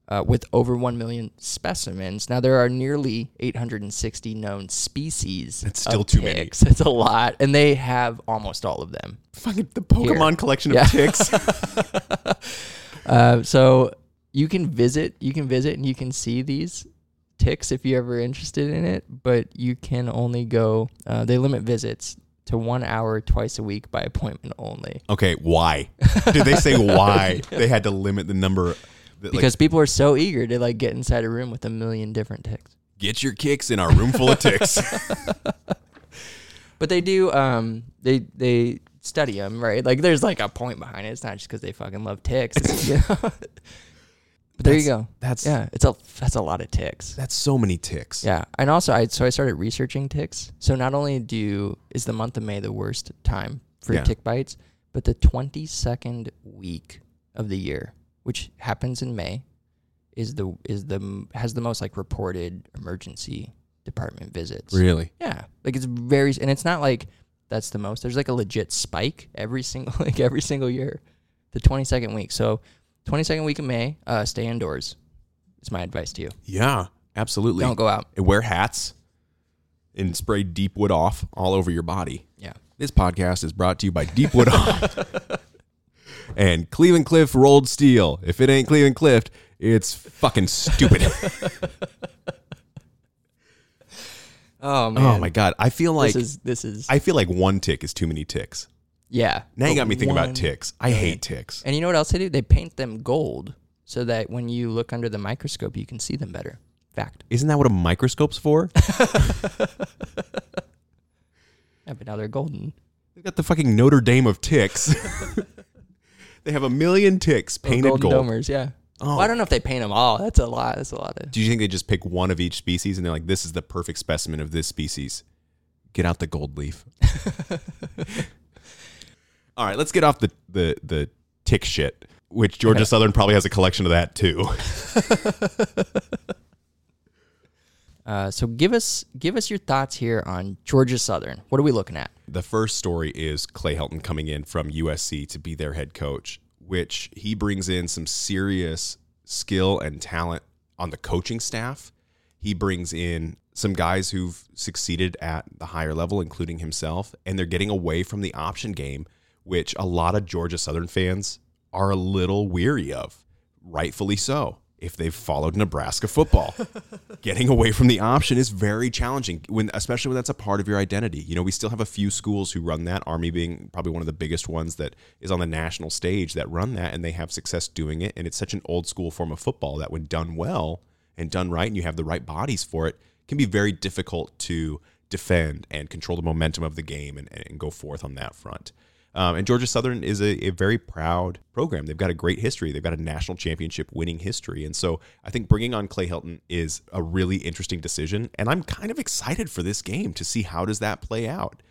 uh, with over one million specimens. Now there are nearly 860 known species. That's still too many. It's a lot, and they have almost all of them. Fucking the Pokemon collection of Yeah. ticks. (laughs) (laughs) Uh, so you can visit, you can visit, and you can see these ticks if you're ever interested in it. But you can only go. Uh, they limit visits to one hour twice a week by appointment only okay, why? Did they say why (laughs) they had to limit the number? That, like, because people are so eager to like get inside a room with a million different ticks. get your kicks in our room full of ticks. (laughs) But they do. Um, they they study them right. Like there's like a point behind it. It's not just because they fucking love ticks. You know? (laughs) but there you go. that's- yeah. It's a that's a lot of ticks. That's so many ticks. Yeah, and also I so I started researching ticks. So not only do is the month of May the worst time for Yeah. tick bites, but the twenty second week of the year, which happens in May, is the is the has the most like reported emergency department visits. Really? Yeah, like it's very and it's not like that's the most. There's like a legit spike every single (laughs) like every single year, the twenty second week. So twenty second week of May, uh, stay indoors. Is my advice to you. Yeah, absolutely. Don't go out. And wear hats and spray deep wood off all over your body. Yeah. This podcast is brought to you by Deep Wood Off (laughs) and Cleveland Cliff Rolled Steel. If it ain't Cleveland Cliff, it's fucking stupid. (laughs) Oh, oh man. oh my god, I feel like this is this is I feel like one tick is too many ticks. yeah. Now you got me thinking one- about ticks. I hate ticks. And you know what else they do? They paint them gold so that when you look under the microscope, you can see them better. Fact. Isn't that what a microscope's for? (laughs) Yeah, but now they're golden. They've got the fucking Notre Dame of ticks. (laughs) they have a million ticks painted golden gold. domers. Yeah. Oh. Well, I don't know if they paint them all. That's a lot. That's a lot of. Do you think they just pick one of each species and they're like, this is the perfect specimen of this species? Get out the gold leaf. (laughs) All right, let's get off the the the tick shit, which Georgia. Southern probably has a collection of that too. (laughs) Uh, so give us give us your thoughts here on Georgia Southern. What are we looking at? The first story is Clay Helton coming in from USC to be their head coach, which he brings in some serious skill and talent on the coaching staff. He brings in some guys who've succeeded at the higher level, including himself, and they're getting away from the option game, which a lot of Georgia Southern fans are a little weary of, rightfully so. If they've followed Nebraska football. (laughs) Getting away from the option is very challenging when especially when that's a part of your identity. You know, we still have a few schools who run that, Army being probably one of the biggest ones that is on the national stage that run that and they have success doing it and it's such an old school form of football that when done well and done right and you have the right bodies for it can be very difficult to defend and control the momentum of the game and, and go forth on that front. Um, and Georgia Southern is a, a, very proud program. They've got a great history. They've got a national championship winning history. And so I think bringing on Clay Helton is a really interesting decision. And I'm kind of excited for this game to see how does that play out.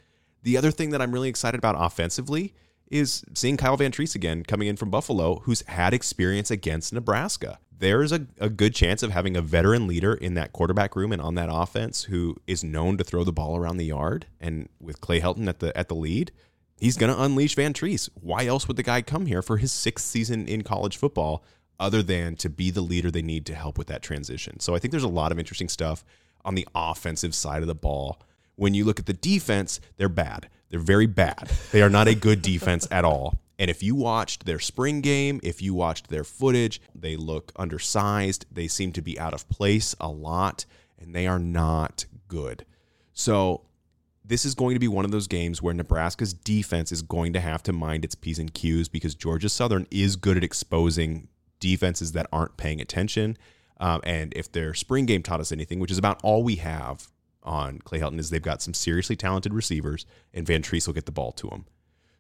The other thing that I'm really excited about offensively is seeing Kyle Vantrease again coming in from Buffalo, who's had experience against Nebraska. There's a, a good chance of having a veteran leader in that quarterback room and on that offense who is known to throw the ball around the yard. And with Clay Helton at the at the lead, he's going to unleash Vantrease. Why else would the guy come here for his sixth season in college football other than to be the leader they need to help with that transition? So I think there's a lot of interesting stuff on the offensive side of the ball. When you look at the defense, they're bad. They're very bad. They are not a good defense at all. And if you watched their spring game, if you watched their footage, they look undersized. They seem to be out of place a lot, and they are not good. So this is going to be one of those games where Nebraska's defense is going to have to mind its P's and Q's because Georgia Southern is good at exposing defenses that aren't paying attention. Um, and if their spring game taught us anything, which is about all we have on Clay Helton, is they've got some seriously talented receivers, and Vantrease will get the ball to them.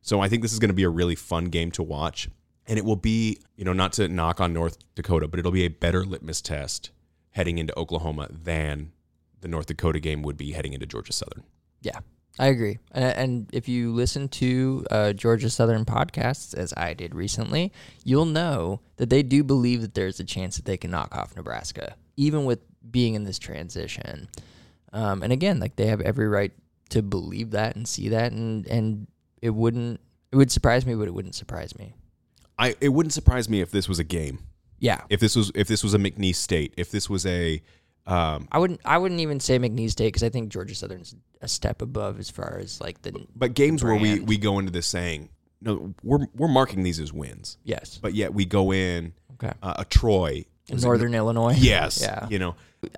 So I think this is going to be a really fun game to watch. And it will be, you know, not to knock on North Dakota, but it'll be a better litmus test heading into Oklahoma than the North Dakota game would be heading into Georgia Southern. Yeah, I agree. And, and if you listen to uh, Georgia Southern podcasts, as I did recently, you'll know that they do believe that there's a chance that they can knock off Nebraska, even with being in this transition. Um, and again, like they have every right to believe that and see that, and and it wouldn't it would surprise me, but it wouldn't surprise me. I it wouldn't surprise me if this was a game. Yeah. If this was if this was a McNeese State, if this was a um, I wouldn't. I wouldn't even say McNeese State because I think Georgia Southern's a step above as far as like the. But games where we we go into this saying no, we're we're marking these as wins. Yes. But yet we go in okay. Uh, a Troy in Northern it, Illinois. Yes. Yeah. You know.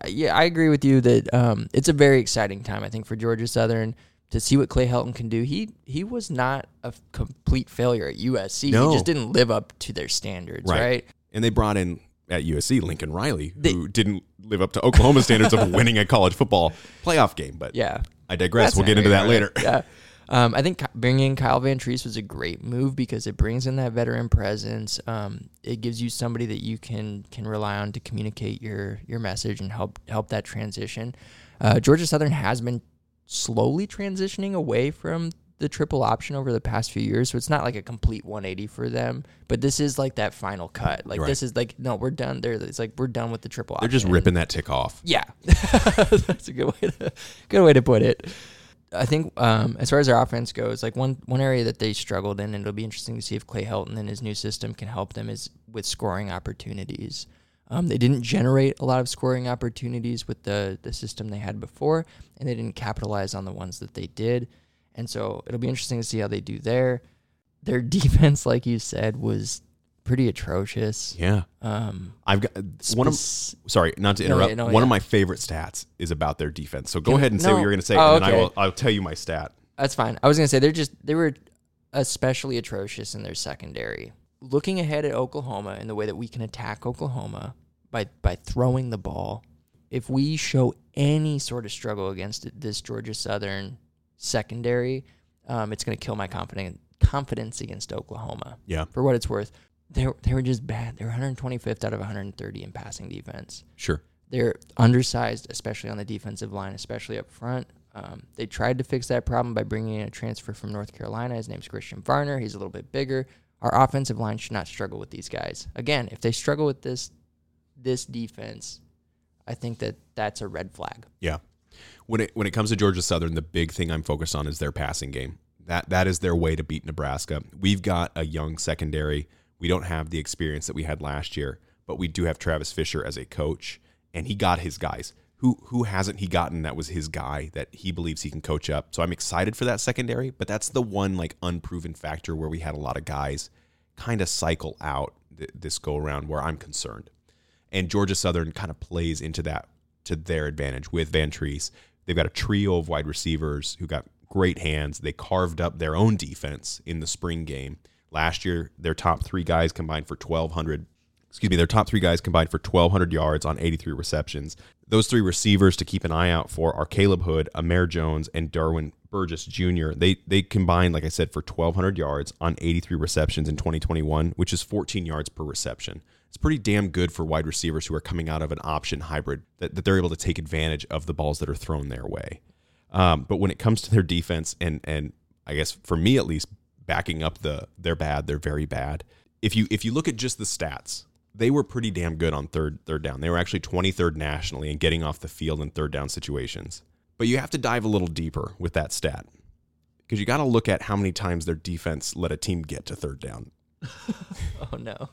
Yeah, I agree with you that um, it's a very exciting time. I think for Georgia Southern to see what Clay Helton can do. He he was not a complete failure at USC. No. He just didn't live up to their standards, right? right? And they brought in at USC, Lincoln Riley, who they, didn't live up to Oklahoma standards of (laughs) winning a college football playoff game. But yeah, I digress. That's we'll get into that later. Yeah. Um, I think bringing Kyle Vantrease was a great move because it brings in that veteran presence. Um, it gives you somebody that you can can rely on to communicate your your message and help help that transition. Uh, Georgia Southern has been slowly transitioning away from the triple option over the past few years, so it's not like a complete 180 for them. But this is like that final cut. Like right. this is like no, we're done. There, it's like we're done with the triple. Option. They're just ripping that tick off. Yeah, (laughs) that's a good way to good way to put it. I think um, as far as their offense goes, like one one area that they struggled in, and it'll be interesting to see if Clay Helton and his new system can help them is with scoring opportunities. Um, they didn't generate a lot of scoring opportunities with the the system they had before, and they didn't capitalize on the ones that they did. And so it'll be interesting to see how they do there. Their (laughs) defense, like you said, was pretty atrocious. Yeah. Um, I've got one of sorry, not to interrupt. No, no, one yeah. of my favorite stats is about their defense. So go Can ahead and no. say what you're going to say, oh, and okay. I will. I'll tell you my stat. That's fine. I was going to say they're just they were especially atrocious in their secondary. Looking ahead at Oklahoma and the way that we can attack Oklahoma by by throwing the ball, if we show any sort of struggle against this Georgia Southern secondary, um, it's going to kill my confidence confidence against Oklahoma. Yeah. For what it's worth, they they were just bad. They were 125th out of 130 in passing defense. Sure. They're undersized, especially on the defensive line, especially up front. Um, they tried to fix that problem by bringing in a transfer from North Carolina. His name's Christian Varner. He's a little bit bigger. Our offensive line should not struggle with these guys. Again, if they struggle with this this defense, I think that that's a red flag. Yeah when it when it comes to Georgia Southern, the big thing I'm focused on is their passing game. That that is their way to beat Nebraska. We've got a young secondary. We don't have the experience that we had last year, but we do have Travis Fisher as a coach, and he got his guys. Who who hasn't he gotten that was his guy that he believes he can coach up? So I'm excited for that secondary, but that's the one like unproven factor where we had a lot of guys kind of cycle out th- this go around where I'm concerned. And Georgia Southern kind of plays into that to their advantage with Vantrease. They've got a trio of wide receivers who got great hands. They carved up their own defense in the spring game. Last year, their top three guys combined for 1,200. Excuse me, their top three guys combined for 1,200 yards on 83 receptions. Those three receivers to keep an eye out for are Khaleb Hood, Amare Jones, and Derwin Burgess Jr. They they combined, like I said, for 1,200 yards on 83 receptions in 2021, which is 14 yards per reception. It's pretty damn good for wide receivers who are coming out of an option hybrid that, that they're able to take advantage of the balls that are thrown their way. Um, but when it comes to their defense, and and I guess for me at least, backing up the they're bad, they're very bad. If you if you look at just the stats, they were pretty damn good on third third down. They were actually 23rd nationally in getting off the field in third down situations. But you have to dive a little deeper with that stat because you got to look at how many times their defense let a team get to third down. (laughs) oh no.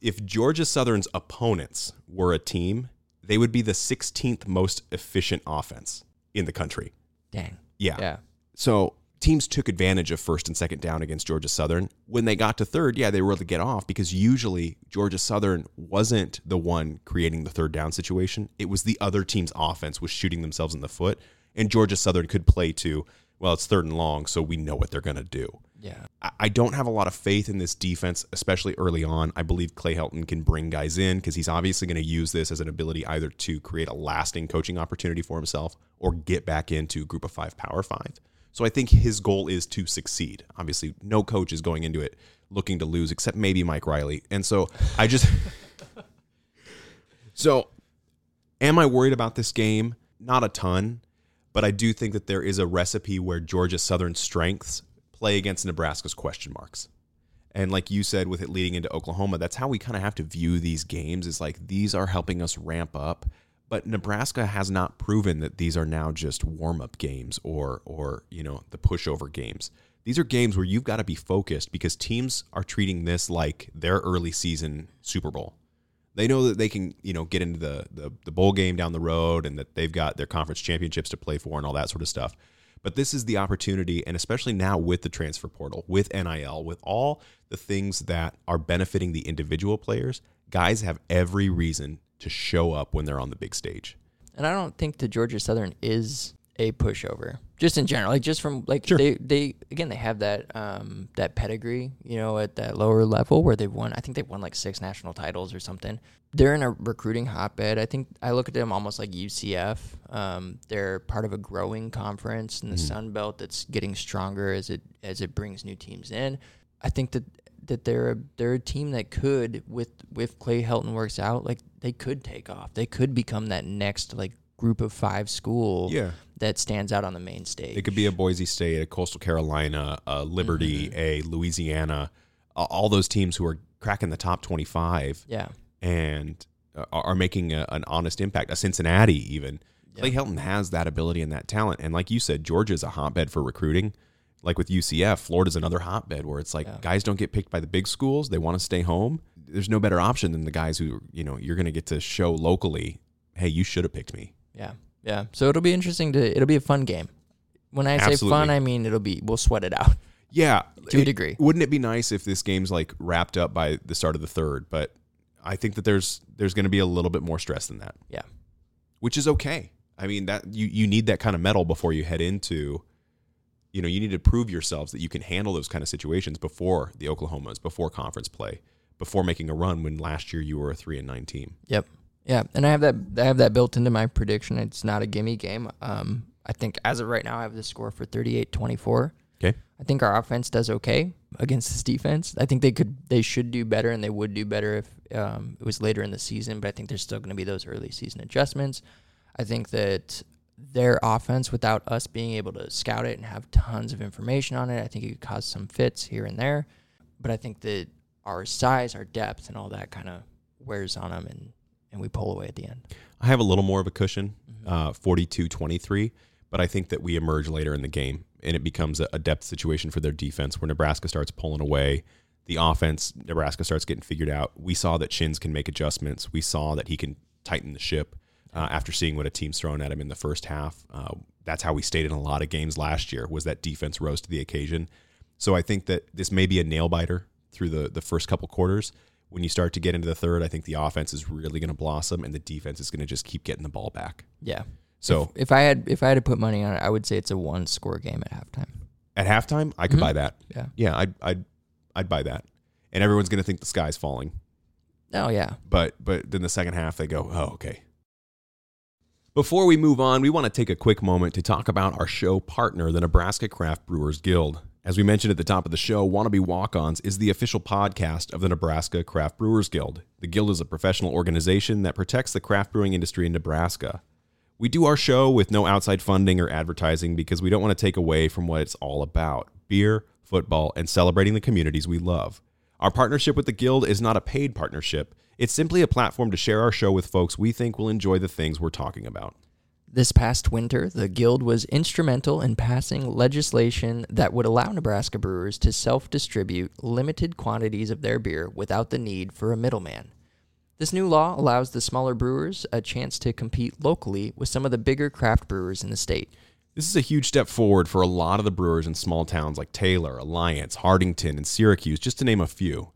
If Georgia Southern's opponents were a team, they would be the 16th most efficient offense in the country. Dang. Yeah. Yeah. So teams took advantage of first and second down against Georgia Southern. When they got to third, yeah, they were able to get off because usually Georgia Southern wasn't the one creating the third down situation. It was the other team's offense was shooting themselves in the foot, and Georgia Southern could play to, well, it's third and long, so we know what they're going to do. Yeah. I- don't have a lot of faith in this defense, especially early on. I believe Clay Helton can bring guys in because he's obviously going to use this as an ability either to create a lasting coaching opportunity for himself or get back into group of five, power five. So I think his goal is to succeed. Obviously, no coach is going into it looking to lose except maybe Mike Riley. And so I just. (laughs) so am I worried about this game? Not a ton, but I do think that there is a recipe where Georgia Southern strengths play against Nebraska's question marks. And like you said, with it leading into Oklahoma, that's how we kind of have to view these games is like these are helping us ramp up. But Nebraska has not proven that these are now just warm up games or or you know the pushover games. These are games where you've got to be focused because teams are treating this like their early season Super Bowl. They know that they can, you know, get into the, the the bowl game down the road and that they've got their conference championships to play for and all that sort of stuff. But this is the opportunity, and especially now with the transfer portal, with NIL, with all the things that are benefiting the individual players, guys have every reason to show up when they're on the big stage. And I don't think the Georgia Southern is a pushover. Just in general, like just from like Sure. they they again they have that um that pedigree, you know, at that lower level where they've won. I think they've won like six national titles or something. They're in a recruiting hotbed. I think I look at them almost like UCF. Um, they're part of a growing conference in the Sun Belt that's getting stronger as it as it brings new teams in. I think that that they're a, they're a team that could with with Clay Helton works out like they could take off. They could become that next like group of five school Yeah. that stands out on the main stage. It could be a Boise State, a Coastal Carolina, a Liberty, a Louisiana, all those teams who are cracking the top 25 yeah, and uh, are making a, an honest impact. A Cincinnati, even. Clay Helton has that ability and that talent. And like you said, Georgia's a hotbed for recruiting. Like with UCF, Florida's another hotbed where it's like Yeah. guys don't get picked by the big schools. They want to stay home. There's no better option than the guys who, you know, you're going to get to show locally, hey, you should have picked me. yeah, yeah. So it'll be interesting to. It'll be a fun game. When I say fun, I mean it'll be. We'll sweat it out. Yeah, To a it- degree. Wouldn't it be nice if this game's like wrapped up by the start of the third? But I think that there's there's going to be a little bit more stress than that, Yeah, which is okay. I mean that you you need that kind of metal before you head into, you know, you need to prove yourselves that you can handle those kind of situations before the Oklahomas, before conference play, before making a run. When last year you were a three and nine team. Yep. Yeah, and I have that I have that built into my prediction. It's not a gimme game. Um, I think as of right now, I have the score for 38-24. Okay. I think our offense does okay against this defense. I think they could they should do better and they would do better if um, it was later in the season, but I think there's still going to be those early season adjustments. I think that their offense without us being able to scout it and have tons of information on it, I think it could cause some fits here and there. But I think that our size, our depth, and all that kind of wears on them, and, and we pull away at the end. I have a little more of a cushion, uh, 42-23, but I think that we emerge later in the game and it becomes a, depth situation for their defense where Nebraska starts pulling away. The offense, Nebraska starts getting figured out. We saw that Shins can make adjustments. We saw that he can tighten the ship uh, after seeing what a team's thrown at him in the first half. Uh, that's how we stayed in a lot of games last year was that defense rose to the occasion. So I think that this may be a nail biter through the, the first couple quarters. when you start to get into the third, I think the offense is really going to blossom and the defense is going to just keep getting the ball back. Yeah. So If I had if I had to put money on it, I would say it's a one score game at halftime. at halftime, I could Mhm. buy that. Yeah. Yeah, I'd, I'd, I'd buy that. And everyone's going to think the sky's falling. Oh yeah. But but then the second half they go, "Oh, okay." Before we move on, we want to take a quick moment to talk about our show partner, the Nebraska Craft Brewers Guild. As we mentioned at the top of the show, Wannabe Walk-Ons is the official podcast of the Nebraska Craft Brewers Guild. The guild is a professional organization that protects the craft brewing industry in Nebraska. We do our show with no outside funding or advertising because we don't want to take away from what it's all about beer, football, and celebrating the communities we love. Our partnership with the Guild is not a paid partnership, it's simply a platform to share our show with folks we think will enjoy the things we're talking about. This past winter, the Guild was instrumental in passing legislation that would allow Nebraska brewers to self distribute limited quantities of their beer without the need for a middleman. This new law allows the smaller brewers a chance to compete locally with some of the bigger craft brewers in the state. This is a huge step forward for a lot of the brewers in small towns like Taylor, Alliance, Hartington, and Syracuse, just to name a few.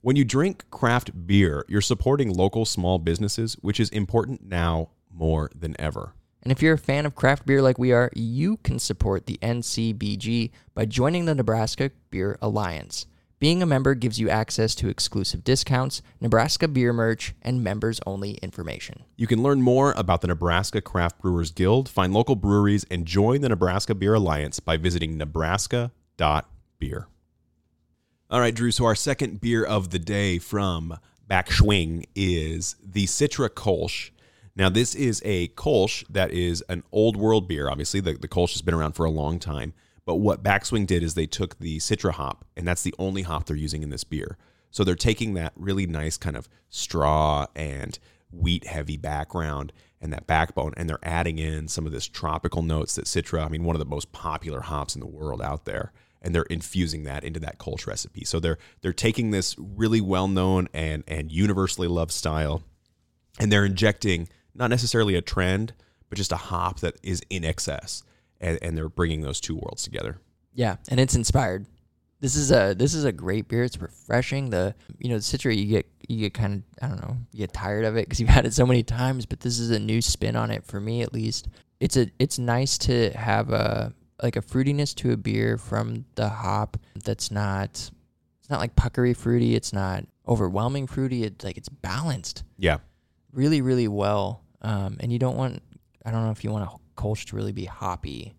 When you drink craft beer, you're supporting local small businesses, which is important now more than ever. And if you're a fan of craft beer like we are, you can support the NCBG by joining the Nebraska Beer Alliance. Being a member gives you access to exclusive discounts, Nebraska beer merch, and members only information. You can learn more about the Nebraska Craft Brewers Guild, find local breweries, and join the Nebraska Beer Alliance by visiting nebraska.beer. All right, Drew. So, our second beer of the day from Backswing is the Citra Kolsch. Now, this is a Kolsch that is an old world beer. Obviously, the, the Kolsch has been around for a long time. But what Backswing did is they took the Citra hop, and that's the only hop they're using in this beer. So they're taking that really nice kind of straw and wheat heavy background and that backbone, and they're adding in some of this tropical notes that Citra, I mean, one of the most popular hops in the world out there, and they're infusing that into that Kolsch recipe. So they're they're taking this really well known and and universally loved style, and they're injecting not necessarily a trend, but just a hop that is in excess, and, and they're bringing those two worlds together. Yeah, and it's inspired. This is a this is a great beer. It's refreshing. The you know the Citra you get you get kind of I don't know you get tired of it because (laughs) you've had it so many times. But this is a new spin on it for me at least. It's a it's nice to have a like a fruitiness to a beer from the hop that's not it's not like puckery fruity. It's not overwhelming fruity. It's like it's balanced Yeah, really really well. Um, and you don't want I don't know if you want a Kolsch to really be hoppy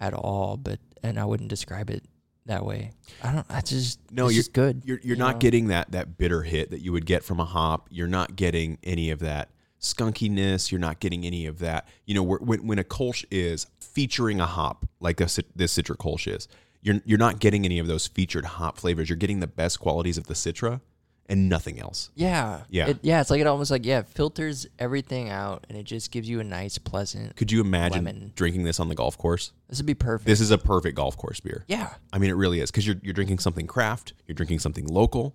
at all, but and I wouldn't describe it that way. I don't. I just No, it's you're- just good. you're you're you not know? getting that that bitter hit that you would get from a hop. You're not getting any of that skunkiness. You're not getting any of that. You know, when when a Kolsch is featuring a hop like this this Citra Kolsch is, you're you're not getting any of those featured hop flavors. You're getting the best qualities of the Citra and nothing else. Yeah, Yeah. it, yeah. It's like it almost like yeah, filters everything out, and it just gives you a nice, pleasant. Could you imagine Lemon. drinking this on the golf course? This would be perfect. This is a perfect golf course beer. yeah, I mean, it really is because you're you're drinking something craft, you're drinking something local,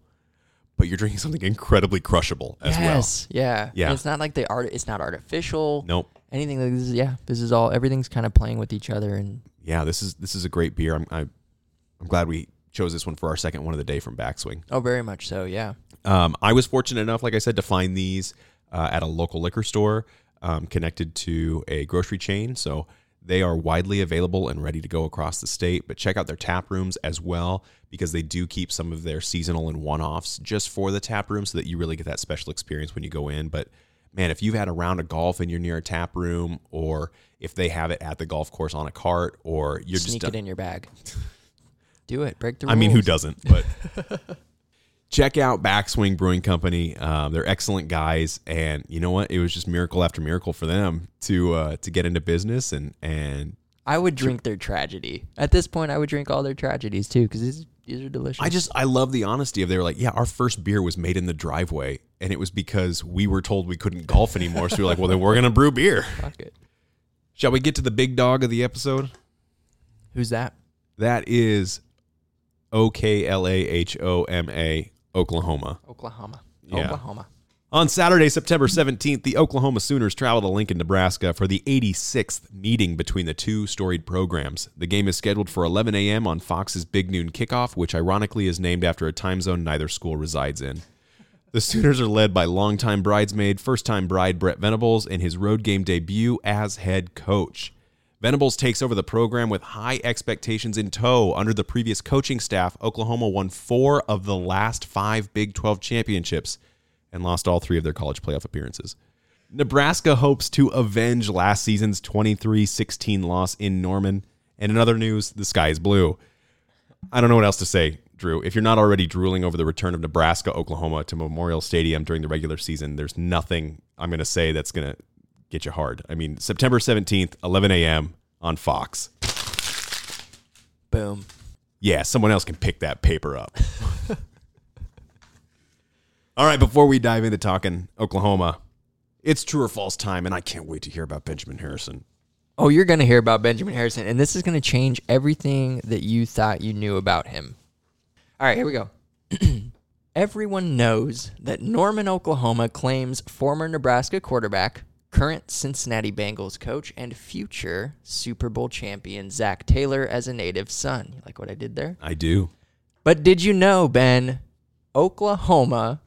but you're drinking something incredibly crushable as well. yes, yeah, Yeah. And it's not like they art. It's not artificial. Nope. Anything like this. Is, yeah, this is all. Everything's kind of playing with each other, and yeah, this is this is a great beer. I'm I, I'm glad we chose this one for our second one of the day from Backswing. oh, very much so. Yeah. Um, I was fortunate enough, like I said, to find these uh, at a local liquor store um, connected to a grocery chain. So they are widely available and ready to go across the state. But check out their tap rooms as well because they do keep some of their seasonal and one offs just for the tap room so that you really get that special experience when you go in. But man, if you've had a round of golf and you're near a tap room, or if they have it at the golf course on a cart, or you're Sneak just it in your bag. (laughs) Do it. Break the rules. I mean, who doesn't? But (laughs) check out Backswing Brewing Company. Um, they're excellent guys, and you know what? It was just miracle after miracle for them to uh, to get into business and and I would drink their tragedy. At this point, I would drink all their tragedies too because these these are delicious. I just I love the honesty of they were like, yeah, our first beer was made in the driveway, and it was because we were told we couldn't golf anymore, so we are like, well, then we're gonna brew beer. (laughs) fuck it. Shall we get to the big dog of the episode? Who's that? That is O K L A H O M A, Oklahoma. Oklahoma. Yeah. Oklahoma. On Saturday, September 17th, the Oklahoma Sooners travel to Lincoln, Nebraska for the 86th meeting between the two storied programs. The game is scheduled for 11 a.m. on Fox's Big Noon Kickoff, which ironically is named after a time zone neither school resides in. The Sooners are led by longtime bridesmaid, first time bride Brent Venables in his road game debut as head coach. Venables takes over the program with high expectations in tow. Under the previous coaching staff, Oklahoma won four of the last five Big 12 championships and lost all three of their college playoff appearances. Nebraska hopes to avenge last season's 23 16 loss in Norman. And in other news, the sky is blue. I don't know what else to say, Drew. If you're not already drooling over the return of Nebraska, Oklahoma to Memorial Stadium during the regular season, there's nothing I'm going to say that's going to get you hard. I mean, September 17th, 11 a.m. on Fox. Boom. Yeah, someone else can pick that paper up. All right, before we dive into talking Oklahoma, it's true or false time, and I can't wait to hear about Benjamin Harrison. Oh, you're going to hear about Benjamin Harrison, and this is going to change everything that you thought you knew about him. All right, here we go. (clears throat) Everyone knows that Norman, Oklahoma claims former Nebraska quarterback, current Cincinnati Bengals coach, and future Super Bowl champion Zac Taylor as a native son. You like what I did there? I do. But did you know, Ben, Oklahoma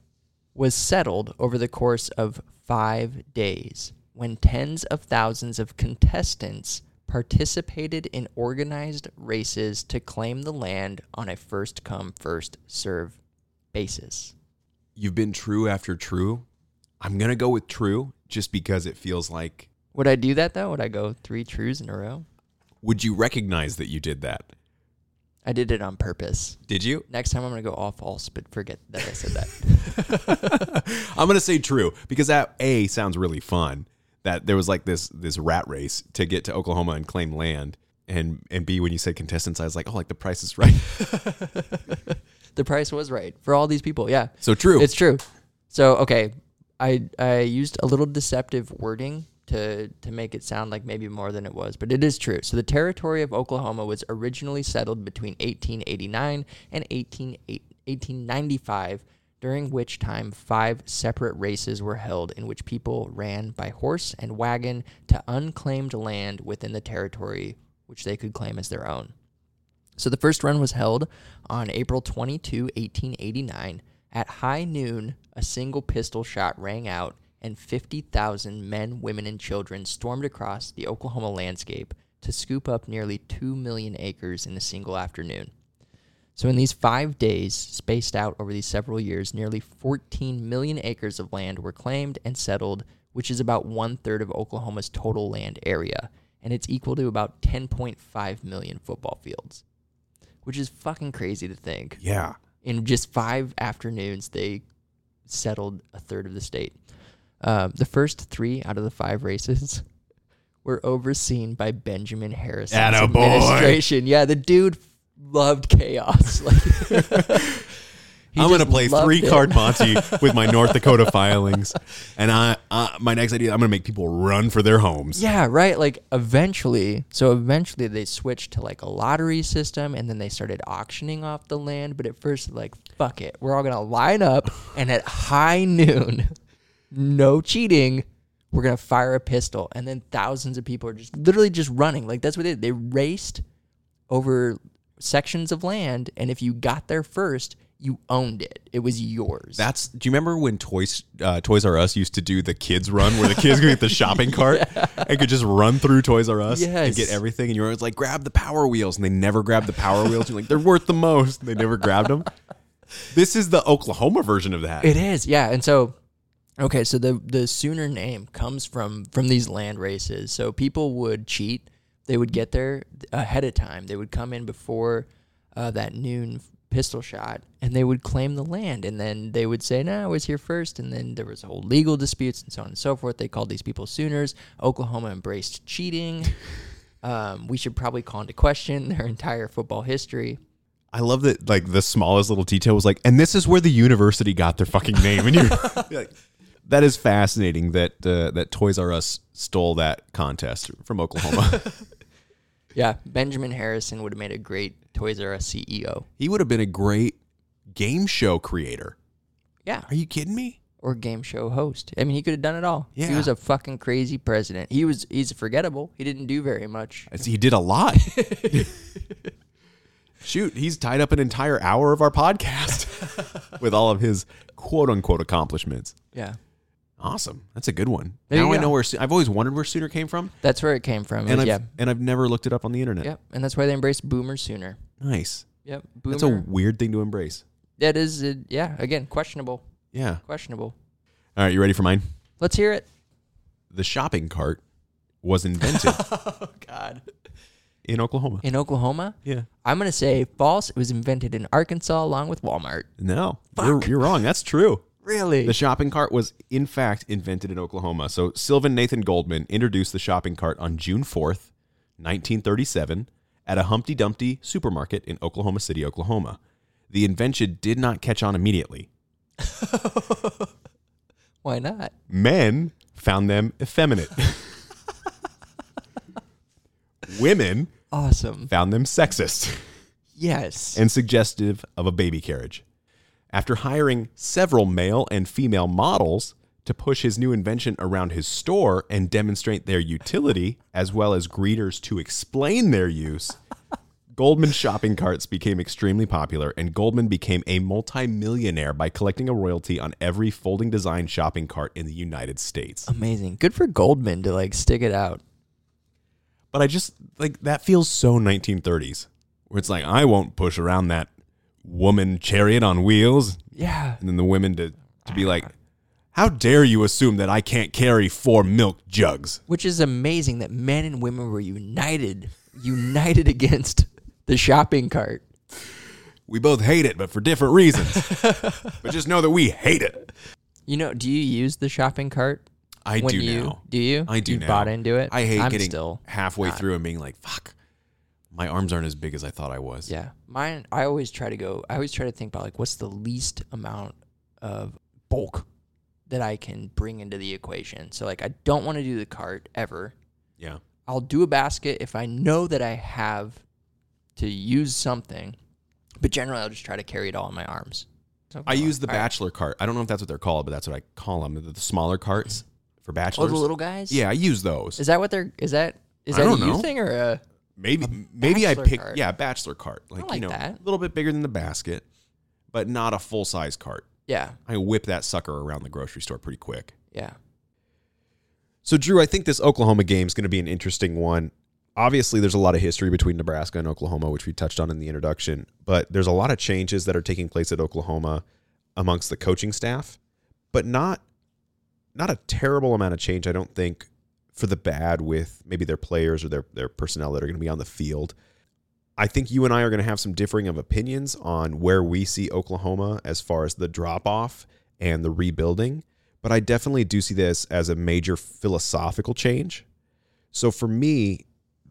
was settled over the course of five days when tens of thousands of contestants participated in organized races to claim the land on a first come, first serve basis. You've been true after true. I'm going to go with true just because it feels like. Would I do that though? Would I go three trues in a row? Would you recognize that you did that? I did it on purpose. Did you? Next time I'm going to go all false, but forget that I said that. (laughs) I'm going to say true because that A sounds really fun. That there was like this this rat race to get to Oklahoma and claim land. And and B when you said contestants, I was like, oh, like the price is right. (laughs) the price was right for all these people. Yeah. So true. It's true. So okay, I I used a little deceptive wording to to make it sound like maybe more than it was, but it is true. So the territory of Oklahoma was originally settled between 1889 and 18, 1895 during which time five separate races were held in which people ran by horse and wagon to unclaimed land within the territory which they could claim as their own. So the first run was held on April 22, 1889. At high noon, a single pistol shot rang out, and 50,000 men, women, and children stormed across the Oklahoma landscape to scoop up nearly 2 million acres in a single afternoon. So, in these five days, spaced out over these several years, nearly 14 million acres of land were claimed and settled, which is about one third of Oklahoma's total land area. And it's equal to about 10.5 million football fields, which is fucking crazy to think. yeah. In just five afternoons, they settled a third of the state. Um, the first three out of the five races (laughs) were overseen by Benjamin Harrison's Attaboy. administration. Yeah, the dude loved chaos. (laughs) Like, (laughs) he I'm going to play three it. card (laughs) Monty with my North Dakota filings, and I uh, my next idea I'm going to make people run for their homes. Yeah, right. Like eventually, so eventually they switched to like a lottery system, and then they started auctioning off the land. But at first, like fuck it, we're all gonna line up, (laughs) and at high noon, no cheating, we're gonna fire a pistol, and then thousands of people are just literally just running. Like that's what they did. They raced over sections of land, and if you got there first, you owned it. It was yours. That's. Do you remember when Toys uh, Toys R Us used to do the kids run, where the kids could get the (laughs) shopping cart and could just run through Toys R Us and Yes. get everything, and you were always like, grab the Power Wheels, and they never grabbed the Power Wheels. You're like, they're worth the most. They never grabbed them. This is the Oklahoma version of that. It is, yeah. And so, okay, so the the Sooner name comes from from these land races. So people would cheat. They would get there ahead of time. They would come in before uh, that noon pistol shot, and they would claim the land. And then they would say, "No, I was here first. And then there was whole legal disputes and so on and so forth. They called these people Sooners. Oklahoma embraced cheating. (laughs) um, we should probably call into question their entire football history. I love that. Like the smallest little detail was like, and this is where the university got their fucking name. And you're (laughs) like, that is fascinating that uh, that Toys R Us stole that contest from Oklahoma. (laughs) Yeah, Benjamin Harrison would have made a great Toys R Us CEO. he would have been a great game show creator. Yeah, Are you kidding me? or game show host. I mean, he could have done it all. Yeah. He was a fucking crazy president. He was he's forgettable. He didn't do very much. He did a lot. (laughs) Shoot, he's tied up an entire hour of our podcast (laughs) with all of his quote unquote accomplishments. Yeah. Awesome. That's a good one. There now I know where I've always wondered where Sooner came from, That's where it came from. and I've yeah. and I've never looked it up on the internet. Yep. And that's why they embrace Boomer sooner. Nice. Yep. Boomer. That's a weird thing to embrace. that is, uh, yeah, again, questionable. Yeah. Questionable. All right, you ready for mine? Let's hear it. The shopping cart was invented (laughs) oh, God. in Oklahoma. In Oklahoma? Yeah. I'm going to say false. It was invented in Arkansas along with Walmart. No, you're, you're wrong. That's true. Really? The shopping cart was, in fact, invented in Oklahoma. So Sylvan Nathan Goldman introduced the shopping cart on June 4th, 1937, at a Humpty Dumpty supermarket in Oklahoma City, Oklahoma. The invention did not catch on immediately. (laughs) Why not? Men found them effeminate. (laughs) Women Awesome. found them sexist Yes. and suggestive of a baby carriage. After hiring several male and female models to push his new invention around his store and demonstrate their utility, as well as greeters to explain their use, (laughs) Goldman shopping carts became extremely popular, and Goldman became a multimillionaire by collecting a royalty on every folding design shopping cart in the United States. Amazing. Good for Goldman to like stick it out. But I just like that feels so 1930s, where it's like, I won't push around that woman chariot on wheels. Yeah. and then the women to to be ah. like, "How dare you assume that I can't carry four milk jugs?" Which is amazing that men and women were united, united against the shopping cart. We both hate it, but for different reasons. (laughs) but just know that we hate it. You know, do you use the shopping cart? I do you, now. Do you? I do you now. bought into it? I hate I'm getting still halfway not. through and being like, "Fuck, my arms aren't as big as I thought I was." Yeah. Mine I always try to go I always try to think about like what's the least amount of bulk that I can bring into the equation. So like I don't want to do the cart ever. yeah. I'll do a basket if I know that I have to use something. But generally I'll just try to carry it all in my arms. So, I use the all right. bachelor cart. I don't know if that's what they're called, but that's what I call them. The, the smaller carts for Oh, bachelors. the little guys? yeah, I use those. Is that what they're is that is that a don't you thing or a maybe maybe I pick cart. yeah bachelor cart like, like you know that. a little bit bigger than the basket, but not a full size cart. Yeah. I whip that sucker around the grocery store pretty quick. Yeah. So, Drew, I think this Oklahoma game is going to be an interesting one. Obviously, there's a lot of history between Nebraska and Oklahoma, which we touched on in the introduction, but there's a lot of changes that are taking place at Oklahoma amongst the coaching staff, but not not a terrible amount of change, I don't think, for the bad with maybe their players or their, their personnel that are going to be on the field. I think you and I are going to have some differing of opinions on where we see Oklahoma as far as the drop off and the rebuilding, but I definitely do see this as a major philosophical change. So for me,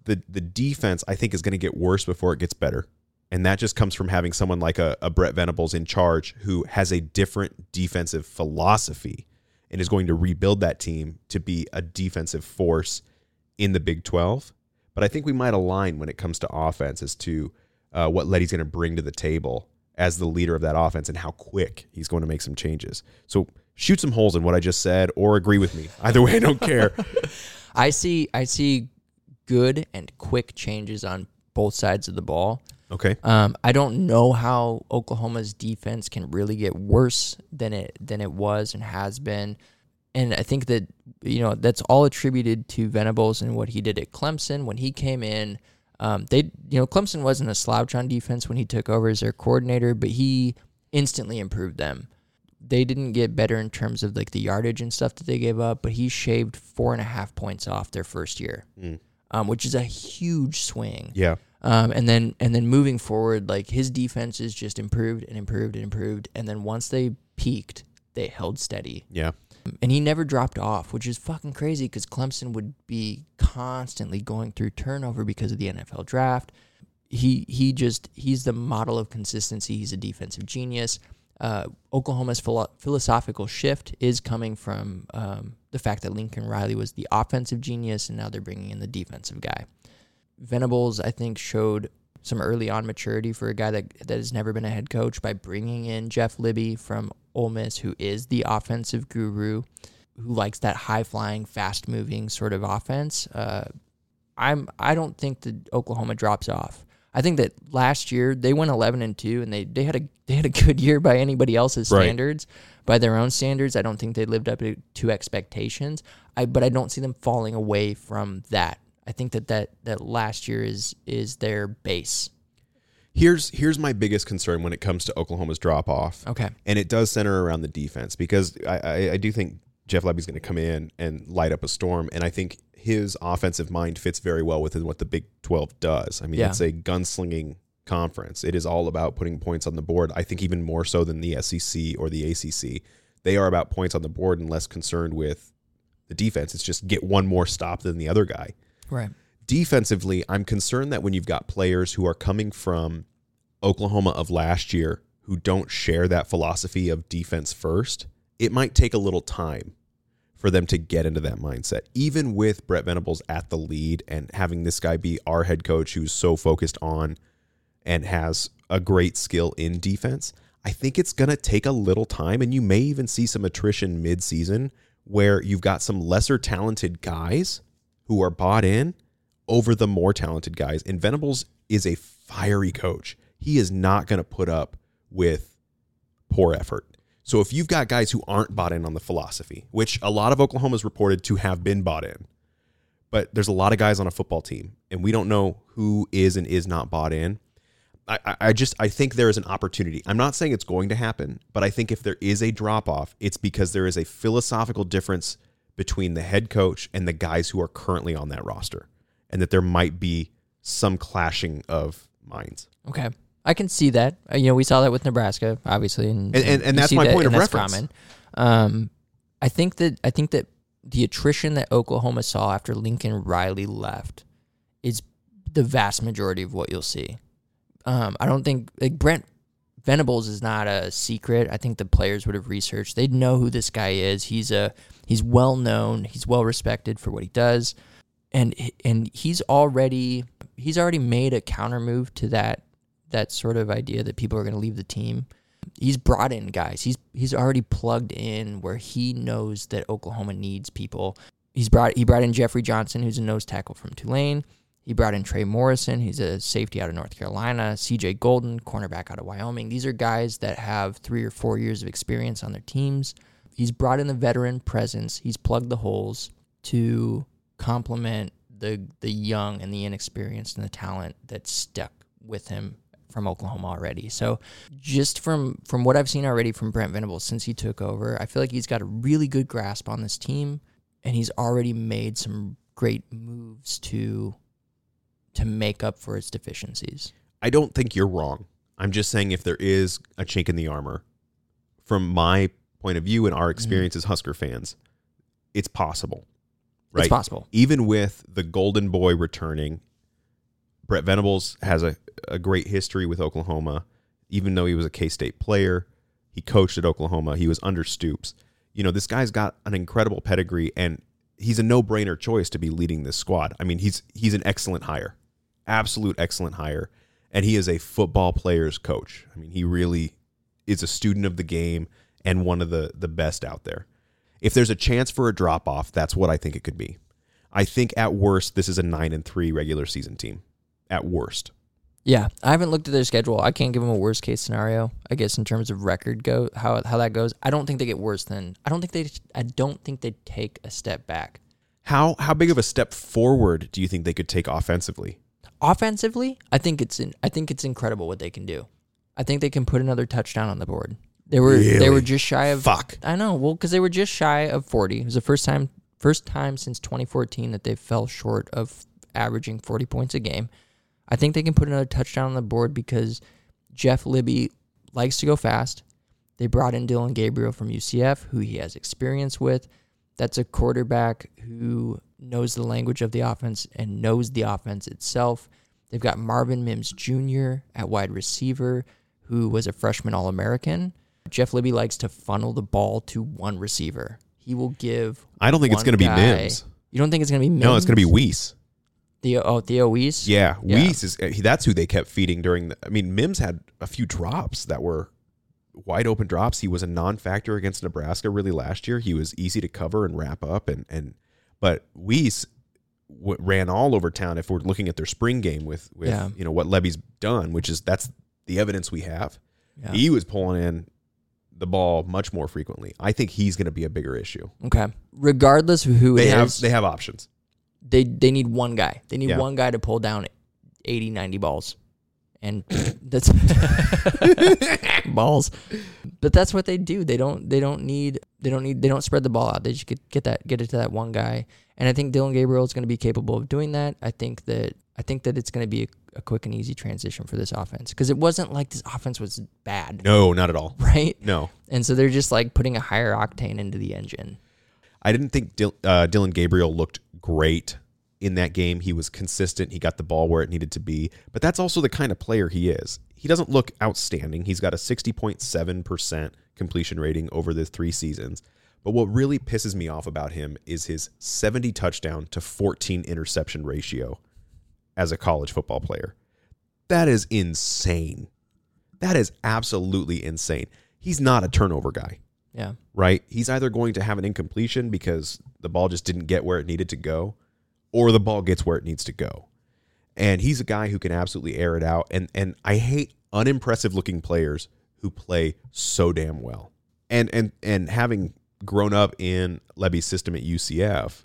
the the defense I think is going to get worse before it gets better. And that just comes from having someone like a, a Brent Venables in charge who has a different defensive philosophy and is going to rebuild that team to be a defensive force in the Big 12. But I think we might align when it comes to offense as to uh, what Lebby's going to bring to the table as the leader of that offense and how quick he's going to make some changes. So shoot some holes in what I just said or agree with me. Either way, I don't care. (laughs) I see I see good and quick changes on both sides of the ball. Okay. Um, I don't know how Oklahoma's defense can really get worse than it than it was and has been, and I think that you know that's all attributed to Venables and what he did at Clemson when he came in. Um, they you know Clemson wasn't a slouch on defense when he took over as their coordinator, but he instantly improved them. They didn't get better in terms of like the yardage and stuff that they gave up, but he shaved four and a half points off their first year, um, which is a huge swing. Yeah. Um, and then and then moving forward, like his defense is just improved and improved and improved. And then once they peaked, they held steady. Yeah. And he never dropped off, which is fucking crazy because Clemson would be constantly going through turnover because of the NFL draft. He he just he's the model of consistency. He's a defensive genius. Uh, Oklahoma's philo- philosophical shift is coming from um, the fact that Lincoln Riley was the offensive genius, and now they're bringing in the defensive guy. Venables, I think, showed some early on maturity for a guy that that has never been a head coach by bringing in Jeff Lebby from Ole Miss, who is the offensive guru, who likes that high flying, fast moving sort of offense. Uh, I'm I don't think that Oklahoma drops off. I think that last year they went 11 and 2 and they, they had a they had a good year by anybody else's Right. standards. By their own standards, I don't think they lived up to, to expectations. I but I don't see them falling away from that. I think that, that that last year is is their base. Here's here's my biggest concern when it comes to Oklahoma's drop off. Okay. and it does center around the defense because I, I, I do think Jeff Lebby's going to come in and light up a storm, and I think his offensive mind fits very well within what the Big Twelve does. I mean, Yeah. it's a gunslinging conference. It is all about putting points on the board. I think even more so than the SEC or the ACC, they are about points on the board and less concerned with the defense. It's just get one more stop than the other guy Right. defensively, I'm concerned that when you've got players who are coming from Oklahoma of last year who don't share that philosophy of defense first, it might take a little time for them to get into that mindset. Even with Brent Venables at the lead and having this guy be our head coach who's so focused on and has a great skill in defense, I think it's going to take a little time and you may even see some attrition mid-season where you've got some lesser talented guys who are bought in over the more talented guys. And Venables is a fiery coach. He is not going to put up with poor effort. So if you've got guys who aren't bought in on the philosophy, which a lot of Oklahoma's reported to have been bought in, but there's a lot of guys on a football team, and we don't know who is and is not bought in. I, I- I just I think there is an opportunity. I'm not saying it's going to happen, but I think if there is a drop off, it's because there is a philosophical difference between the head coach and the guys who are currently on that roster, and that there might be some clashing of minds. Okay. I can see that. Uh, you know, we saw that with Nebraska, obviously, and And- and- and that's my that, point of reference. Common. Um, I think that I think that the attrition that Oklahoma saw after Lincoln Riley left is the vast majority of what you'll see. Um, I don't think like Brent Venables is not a secret. I think the players would have researched. They'd know who this guy is. He's a he's well known. He's well respected for what he does, and and he's already he's already made a counter move to that that sort of idea that people are going to leave the team. He's brought in guys. He's he's already plugged in where he knows that Oklahoma needs people. He's brought he brought in Jeffrey Johnson, who's a nose tackle from Tulane. He brought in Trey Morrison, he's a safety out of North Carolina. CJ Coldon, cornerback out of Wyoming. These are guys that have three or four years of experience on their teams. He's brought in the veteran presence. He's plugged the holes to complement the the young and the inexperienced and the talent that's stuck with him from Oklahoma already. So just from from what I've seen already from Brent Venables since he took over, I feel like he's got a really good grasp on this team and he's already made some great moves to to make up for its deficiencies. I don't think you're wrong. I'm just saying if there is a chink in the armor, from my point of view and our mm-hmm. experience as Husker fans, it's possible. Right? It's possible. Even with the Golden Boy returning, Brent Venables has a, a great history with Oklahoma. Even though he was a K State player, he coached at Oklahoma. He was under Stoops. You know, this guy's got an incredible pedigree, and he's a no brainer choice to be leading this squad. I mean, he's he's an excellent hire, absolute excellent hire, and he is a football player's coach. I mean, he really is a student of the game and one of the the best out there. If there's a chance for a drop off, that's what I think it could be. I think at worst this is a 9 and 3 regular season team. At worst. Yeah, I haven't looked at their schedule. I can't give them a worst case scenario. I guess in terms of record go how how that goes. I don't think they get worse than. I don't think they. I don't think they take a step back. How how big of a step forward do you think they could take offensively? Offensively, I think it's in, I think it's incredible what they can do. I think they can put another touchdown on the board. They were they were just shy of Fuck. I know. Well, because they were just shy of forty. It was the first time first time since 2014 that they fell short of averaging 40 points a game. I think they can put another touchdown on the board because Jeff Lebby likes to go fast. They brought in Dillon Gabriel from UCF, who he has experience with. That's a quarterback who knows the language of the offense and knows the offense itself. They've got Marvin Mims Jr. at wide receiver, who was a freshman All American. Jeff Lebby likes to funnel the ball to one receiver. He will give. I don't think it's going to be Mims. You don't think it's going to be Mims? No, it's going to be Wease. Theo. Oh, Theo Wease. Yeah, Yeah. Wease is eh, that's who they kept feeding during the I mean, Mims had a few drops that were wide open drops. He was a non-factor against Nebraska really last year. He was easy to cover and wrap up and and but Wease w- ran all over town. If we're looking at their spring game with with Yeah. you know what Lebby's done, which is that's the evidence we have. Yeah. He was pulling in the ball much more frequently. I think he's going to be a bigger issue. Okay. Regardless of who They it have is, they have options. they they need one guy. They need Yeah. one guy to pull down 80, 90 balls. And that's (laughs) balls. But that's what they do. They don't they don't need they don't need they don't spread the ball out. They just get, get that get it to that one guy. And I think Dillon Gabriel is going to be capable of doing that. I think that I think that it's going to be a, a quick and easy transition for this offense because it wasn't like this offense was bad, No, not at all. (laughs) right? No, And so they're just like putting a higher octane into the engine. I didn't think Dil- uh, Dillon Gabriel looked great in that game. He was consistent. He got the ball where it needed to be. But that's also the kind of player he is. He doesn't look outstanding. He's got a 60.7% completion rating over the three seasons. But what really pisses me off about him is his 70 touchdown to 14 interception ratio as a college football player. That is insane. That is absolutely insane. He's not a turnover guy Yeah. right? He's either going to have an incompletion because the ball just didn't get where it needed to go, or the ball gets where it needs to go. And he's a guy who can absolutely air it out. And and I hate unimpressive looking players who play so damn well. And and and having grown up in Lebby's system at UCF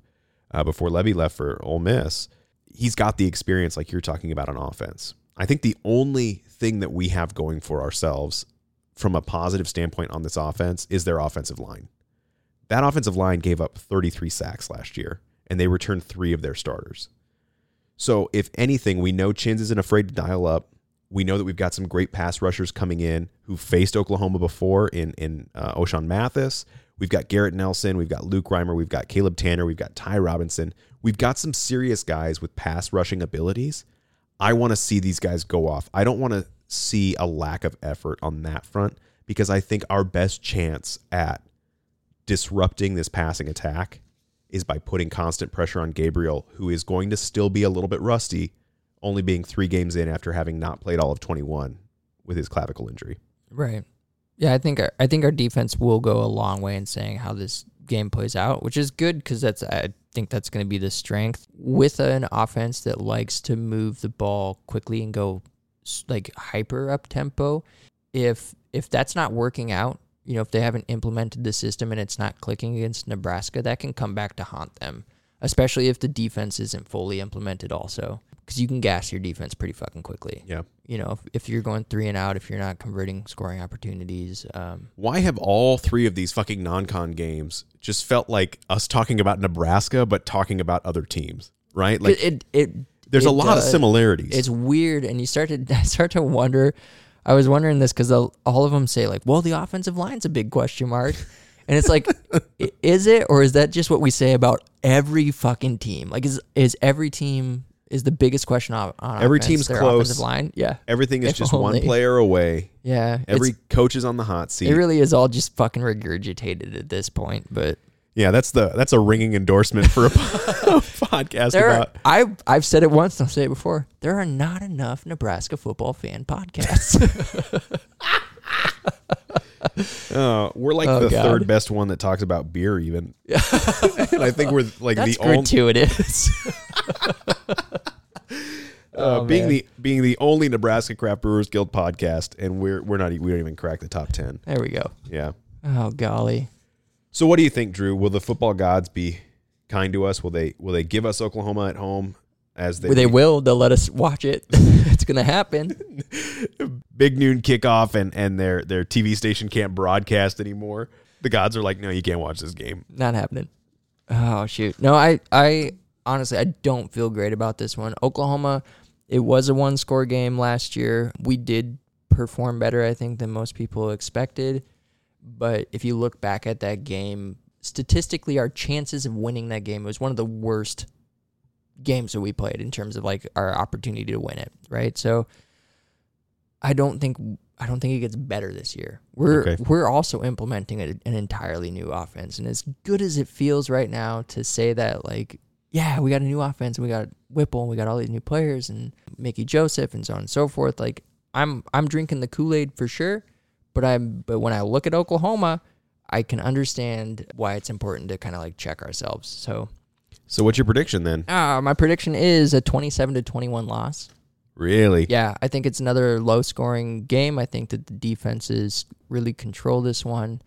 uh, before Levy left for Ole Miss, he's got the experience like you're talking about on offense. I think the only thing that we have going for ourselves from a positive standpoint on this offense is their offensive line. That offensive line gave up 33 sacks last year, and they returned three of their starters. So, if anything, we know Chins isn't afraid to dial up. We know that we've got some great pass rushers coming in who faced Oklahoma before in in uh, Ochaun Mathis. We've got Garrett Nelson, we've got Luke Reimer, we've got Caleb Tannor, we've got Ty Robinson. We've got some serious guys with pass rushing abilities. I want to see these guys go off. I don't want to see a lack of effort on that front because I think our best chance at disrupting this passing attack is by putting constant pressure on Gabriel, who is going to still be a little bit rusty, only being three games in after having not played all of 21 with his clavicle injury. Right. Yeah, I think our, I think our defense will go a long way in saying how this game plays out, which is good because that's I think that's going to be the strength with an offense that likes to move the ball quickly and go like hyper up tempo. If if that's not working out, you know, if they haven't implemented the system and it's not clicking against Nebraska, that can come back to haunt them, especially if the defense isn't fully implemented also. Because you can gas your defense pretty fucking quickly Yeah. you know, if, if you're going three and out, if you're not converting scoring opportunities, um, Why have all three of these fucking non con games just felt like us talking about Nebraska, but talking about other teams, right? Like, it, it, it there's it a lot of similarities. It's weird, and you start to (laughs) start to wonder. I was wondering this because all of them say like, "Well, the offensive line's a big question mark," and it's like, (laughs) is it or is that just what we say about every fucking team? Like, is is every team is the biggest question on, on Every offense, team's close. offensive line? Yeah, Everything is If just (laughs) one player away. yeah. Every coach is on the hot seat. it really is all just fucking regurgitated at this point, but. Yeah, that's the that's a ringing endorsement for a (laughs) podcast There, are, about. I've I've said it once. and I'll say it before. There are not enough Nebraska football fan podcasts. (laughs) Uh, we're like Oh, the God. third best one that talks about beer, even. and I think we're like That's the only gratuitous. (laughs) uh, Oh, being man. the being the only Nebraska Craft Brewers Guild podcast, and we're we're not e- we don't even crack the top ten. there we go. Yeah. Oh golly. So what do you think, Drew? Will the football gods be kind to us? Will they will they give us Oklahoma at home as they, They, they will. They'll let us watch it. (laughs) it's gonna happen. (laughs) big noon kickoff and and their their TV station can't broadcast anymore? The gods are like, no, you can't watch this game. Not happening. Oh shoot. No, I I honestly I don't feel great about this one. Oklahoma. It was a one score game last year. We did perform better, I think, than most people expected. But if you look back at that game, statistically, our chances of winning that game was one of the worst games that we played in terms of like our opportunity to win it. Right. So I don't think I don't think it gets better this year. We're Okay. we're also implementing a, an entirely new offense, and as good as it feels right now to say that, like, yeah, we got a new offense, and we got Whipple, and we got all these new players, and Mickey Joseph, and so on and so forth. Like, I'm I'm drinking the Kool Aid for sure, but I'm but when I look at Oklahoma, I can understand why it's important to kind of like check ourselves. So So what's your prediction then? Uh, my prediction is a 27 to 21 loss. Really? Yeah, I think it's another low scoring game. I think that the defenses really control this one.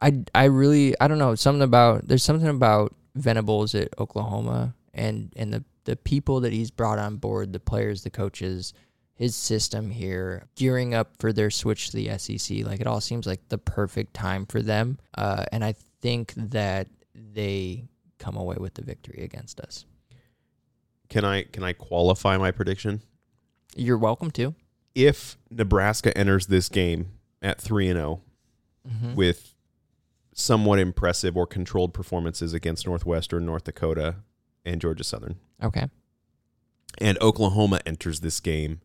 I, I really I don't know something about there's something about Venables at Oklahoma and and the the people that he's brought on board, the players, the coaches, his system here, gearing up for their switch to the SEC. Like it all seems like the perfect time for them. Uh, and I think that they come away with the victory against us. Can I can I qualify my prediction? You're welcome to. If Nebraska enters this game at 3 and 0 Mhm. with somewhat impressive or controlled performances against Northwestern, North Dakota, and Georgia Southern, Okay. and Oklahoma enters this game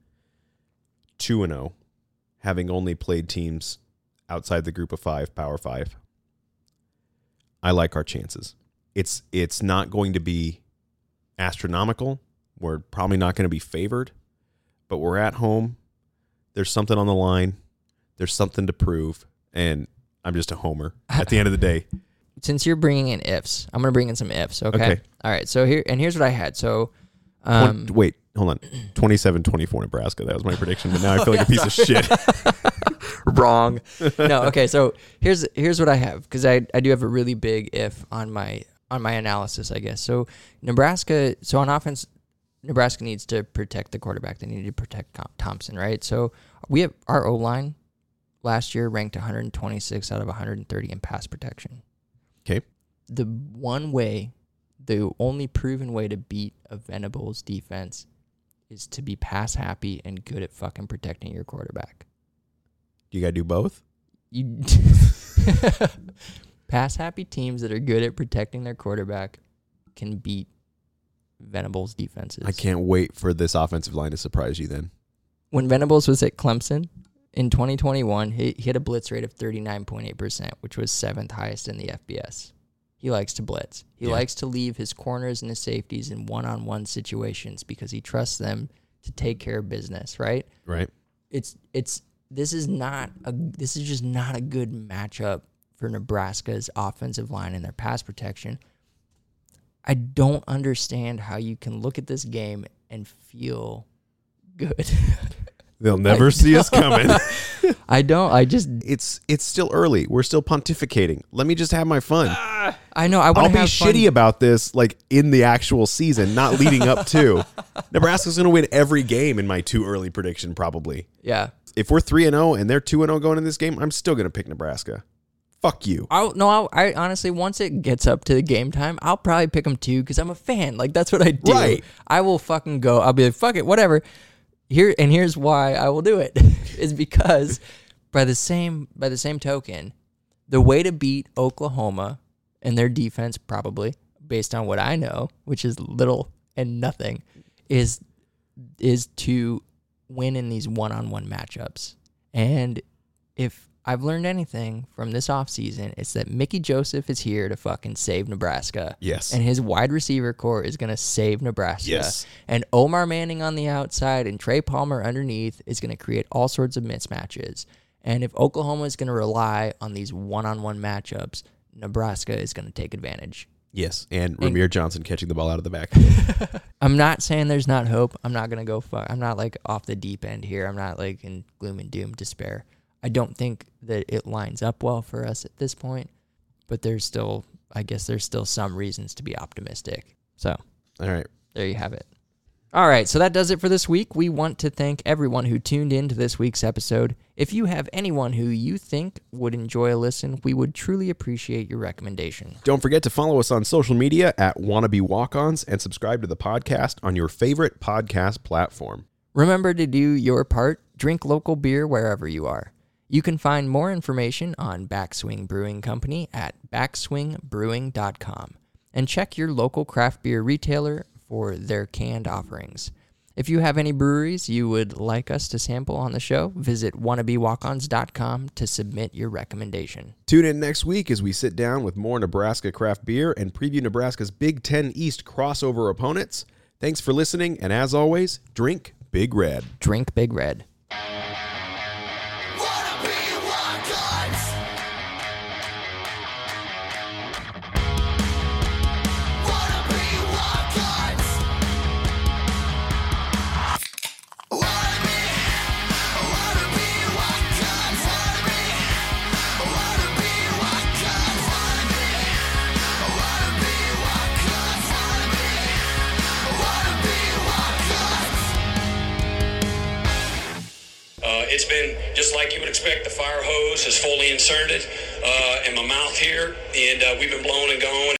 2 and 0, having only played teams outside the group of 5, Power 5. I like our chances. It's it's not going to be astronomical. We're probably not going to be favored, but we're at home. There's something on the line. There's something to prove, and I'm just a homer at the end of the day. (laughs) Since you're bringing in ifs, I'm gonna bring in some ifs. Okay. Okay. All right. So here and here's what I had. So, um, wait, hold on. (clears throat) 27-24 Nebraska. That was my prediction, but now I feel (laughs) oh, like a piece of shit. (laughs) wrong. no, (laughs) okay. So here's here's what I have because I I do have a really big if on my on my analysis, I guess. So Nebraska, so on offense, Nebraska needs to protect the quarterback. They need to protect Thompson, right? So we have our O line last year ranked 126 out of 130 in pass protection. Okay. The one way, the only proven way to beat a Venables defense is to be pass happy and good at fucking protecting your quarterback You got to do both? you (laughs) pass happy teams that are good at protecting their quarterback can beat Venables defenses. I can't wait for this offensive line to surprise you then. When Venables was at Clemson in 2021, he, he had a blitz rate of 39.8%, which was seventh highest in the FBS. He likes to blitz. He Yeah. likes to leave his corners and his safeties in one-on-one situations because he trusts them to take care of business, right? Right? it's it's this is not a this is just not a good matchup for Nebraska's offensive line and their pass protection. I don't understand how you can look at this game and feel good. (laughs) They'll never see us coming. (laughs) (laughs) I don't. I just it's it's still early. We're still pontificating. Let me just have my fun. I know. I I'll want be to have fun. shitty about this like in the actual season, not leading up to. (laughs) Nebraska's going to win every game in my too early prediction probably. Yeah. If we're 3 and 0 and they're 2 and 0 going in this game, I'm still going to pick Nebraska. Fuck you. I'll no. I'll, I honestly, once it gets up to the game time, I'll probably pick them too because I'm a fan. Like that's what I do. Right. I will fucking go. I'll be like, fuck it, whatever. Here and here's why I will do it (laughs) is because by the same by the same token, the way to beat Oklahoma and their defense, probably based on what I know, which is little and nothing, is is to win in these one-on-one matchups. And if I've learned anything from this offseason, it's that Mickey Joseph is here to fucking save Nebraska. Yes. And his wide receiver core is going to save Nebraska. Yes. And Omar Manning on the outside and Trey Palmer underneath is going to create all sorts of mismatches. And if Oklahoma is going to rely on these one on one matchups, Nebraska is going to take advantage. Yes, and Rahmir Johnson catching the ball out of the back. (laughs) I'm not saying there's not hope. I'm not gonna go. Fu- I'm not like off the deep end here. I'm not like in gloom and doom, despair. I don't think that it lines up well for us at this point, but there's still, I guess, there's still some reasons to be optimistic. So All right. there you have it. All right, so that does it for this week. We want to thank everyone who tuned in to this week's episode. If you have anyone who you think would enjoy a listen, we would truly appreciate your recommendation. Don't forget to follow us on social media at Wannabe Walk-Ons and subscribe to the podcast on your favorite podcast platform. Remember to do your part. Drink local beer wherever you are. You can find more information on Backswing Brewing Company at backswingbrewing.com and check your local craft beer retailer for their canned offerings. If you have any breweries you would like us to sample on the show, visit wannabewalkons.com to submit your recommendation. Tune in next week as we sit down with more Nebraska craft beer and preview Nebraska's Big Ten East crossover opponents. Thanks for listening, and as always, drink Big Red. Drink Big Red. It's been just like you would expect. The fire hose is fully inserted uh, in my mouth here, and uh, we've been blowing and going.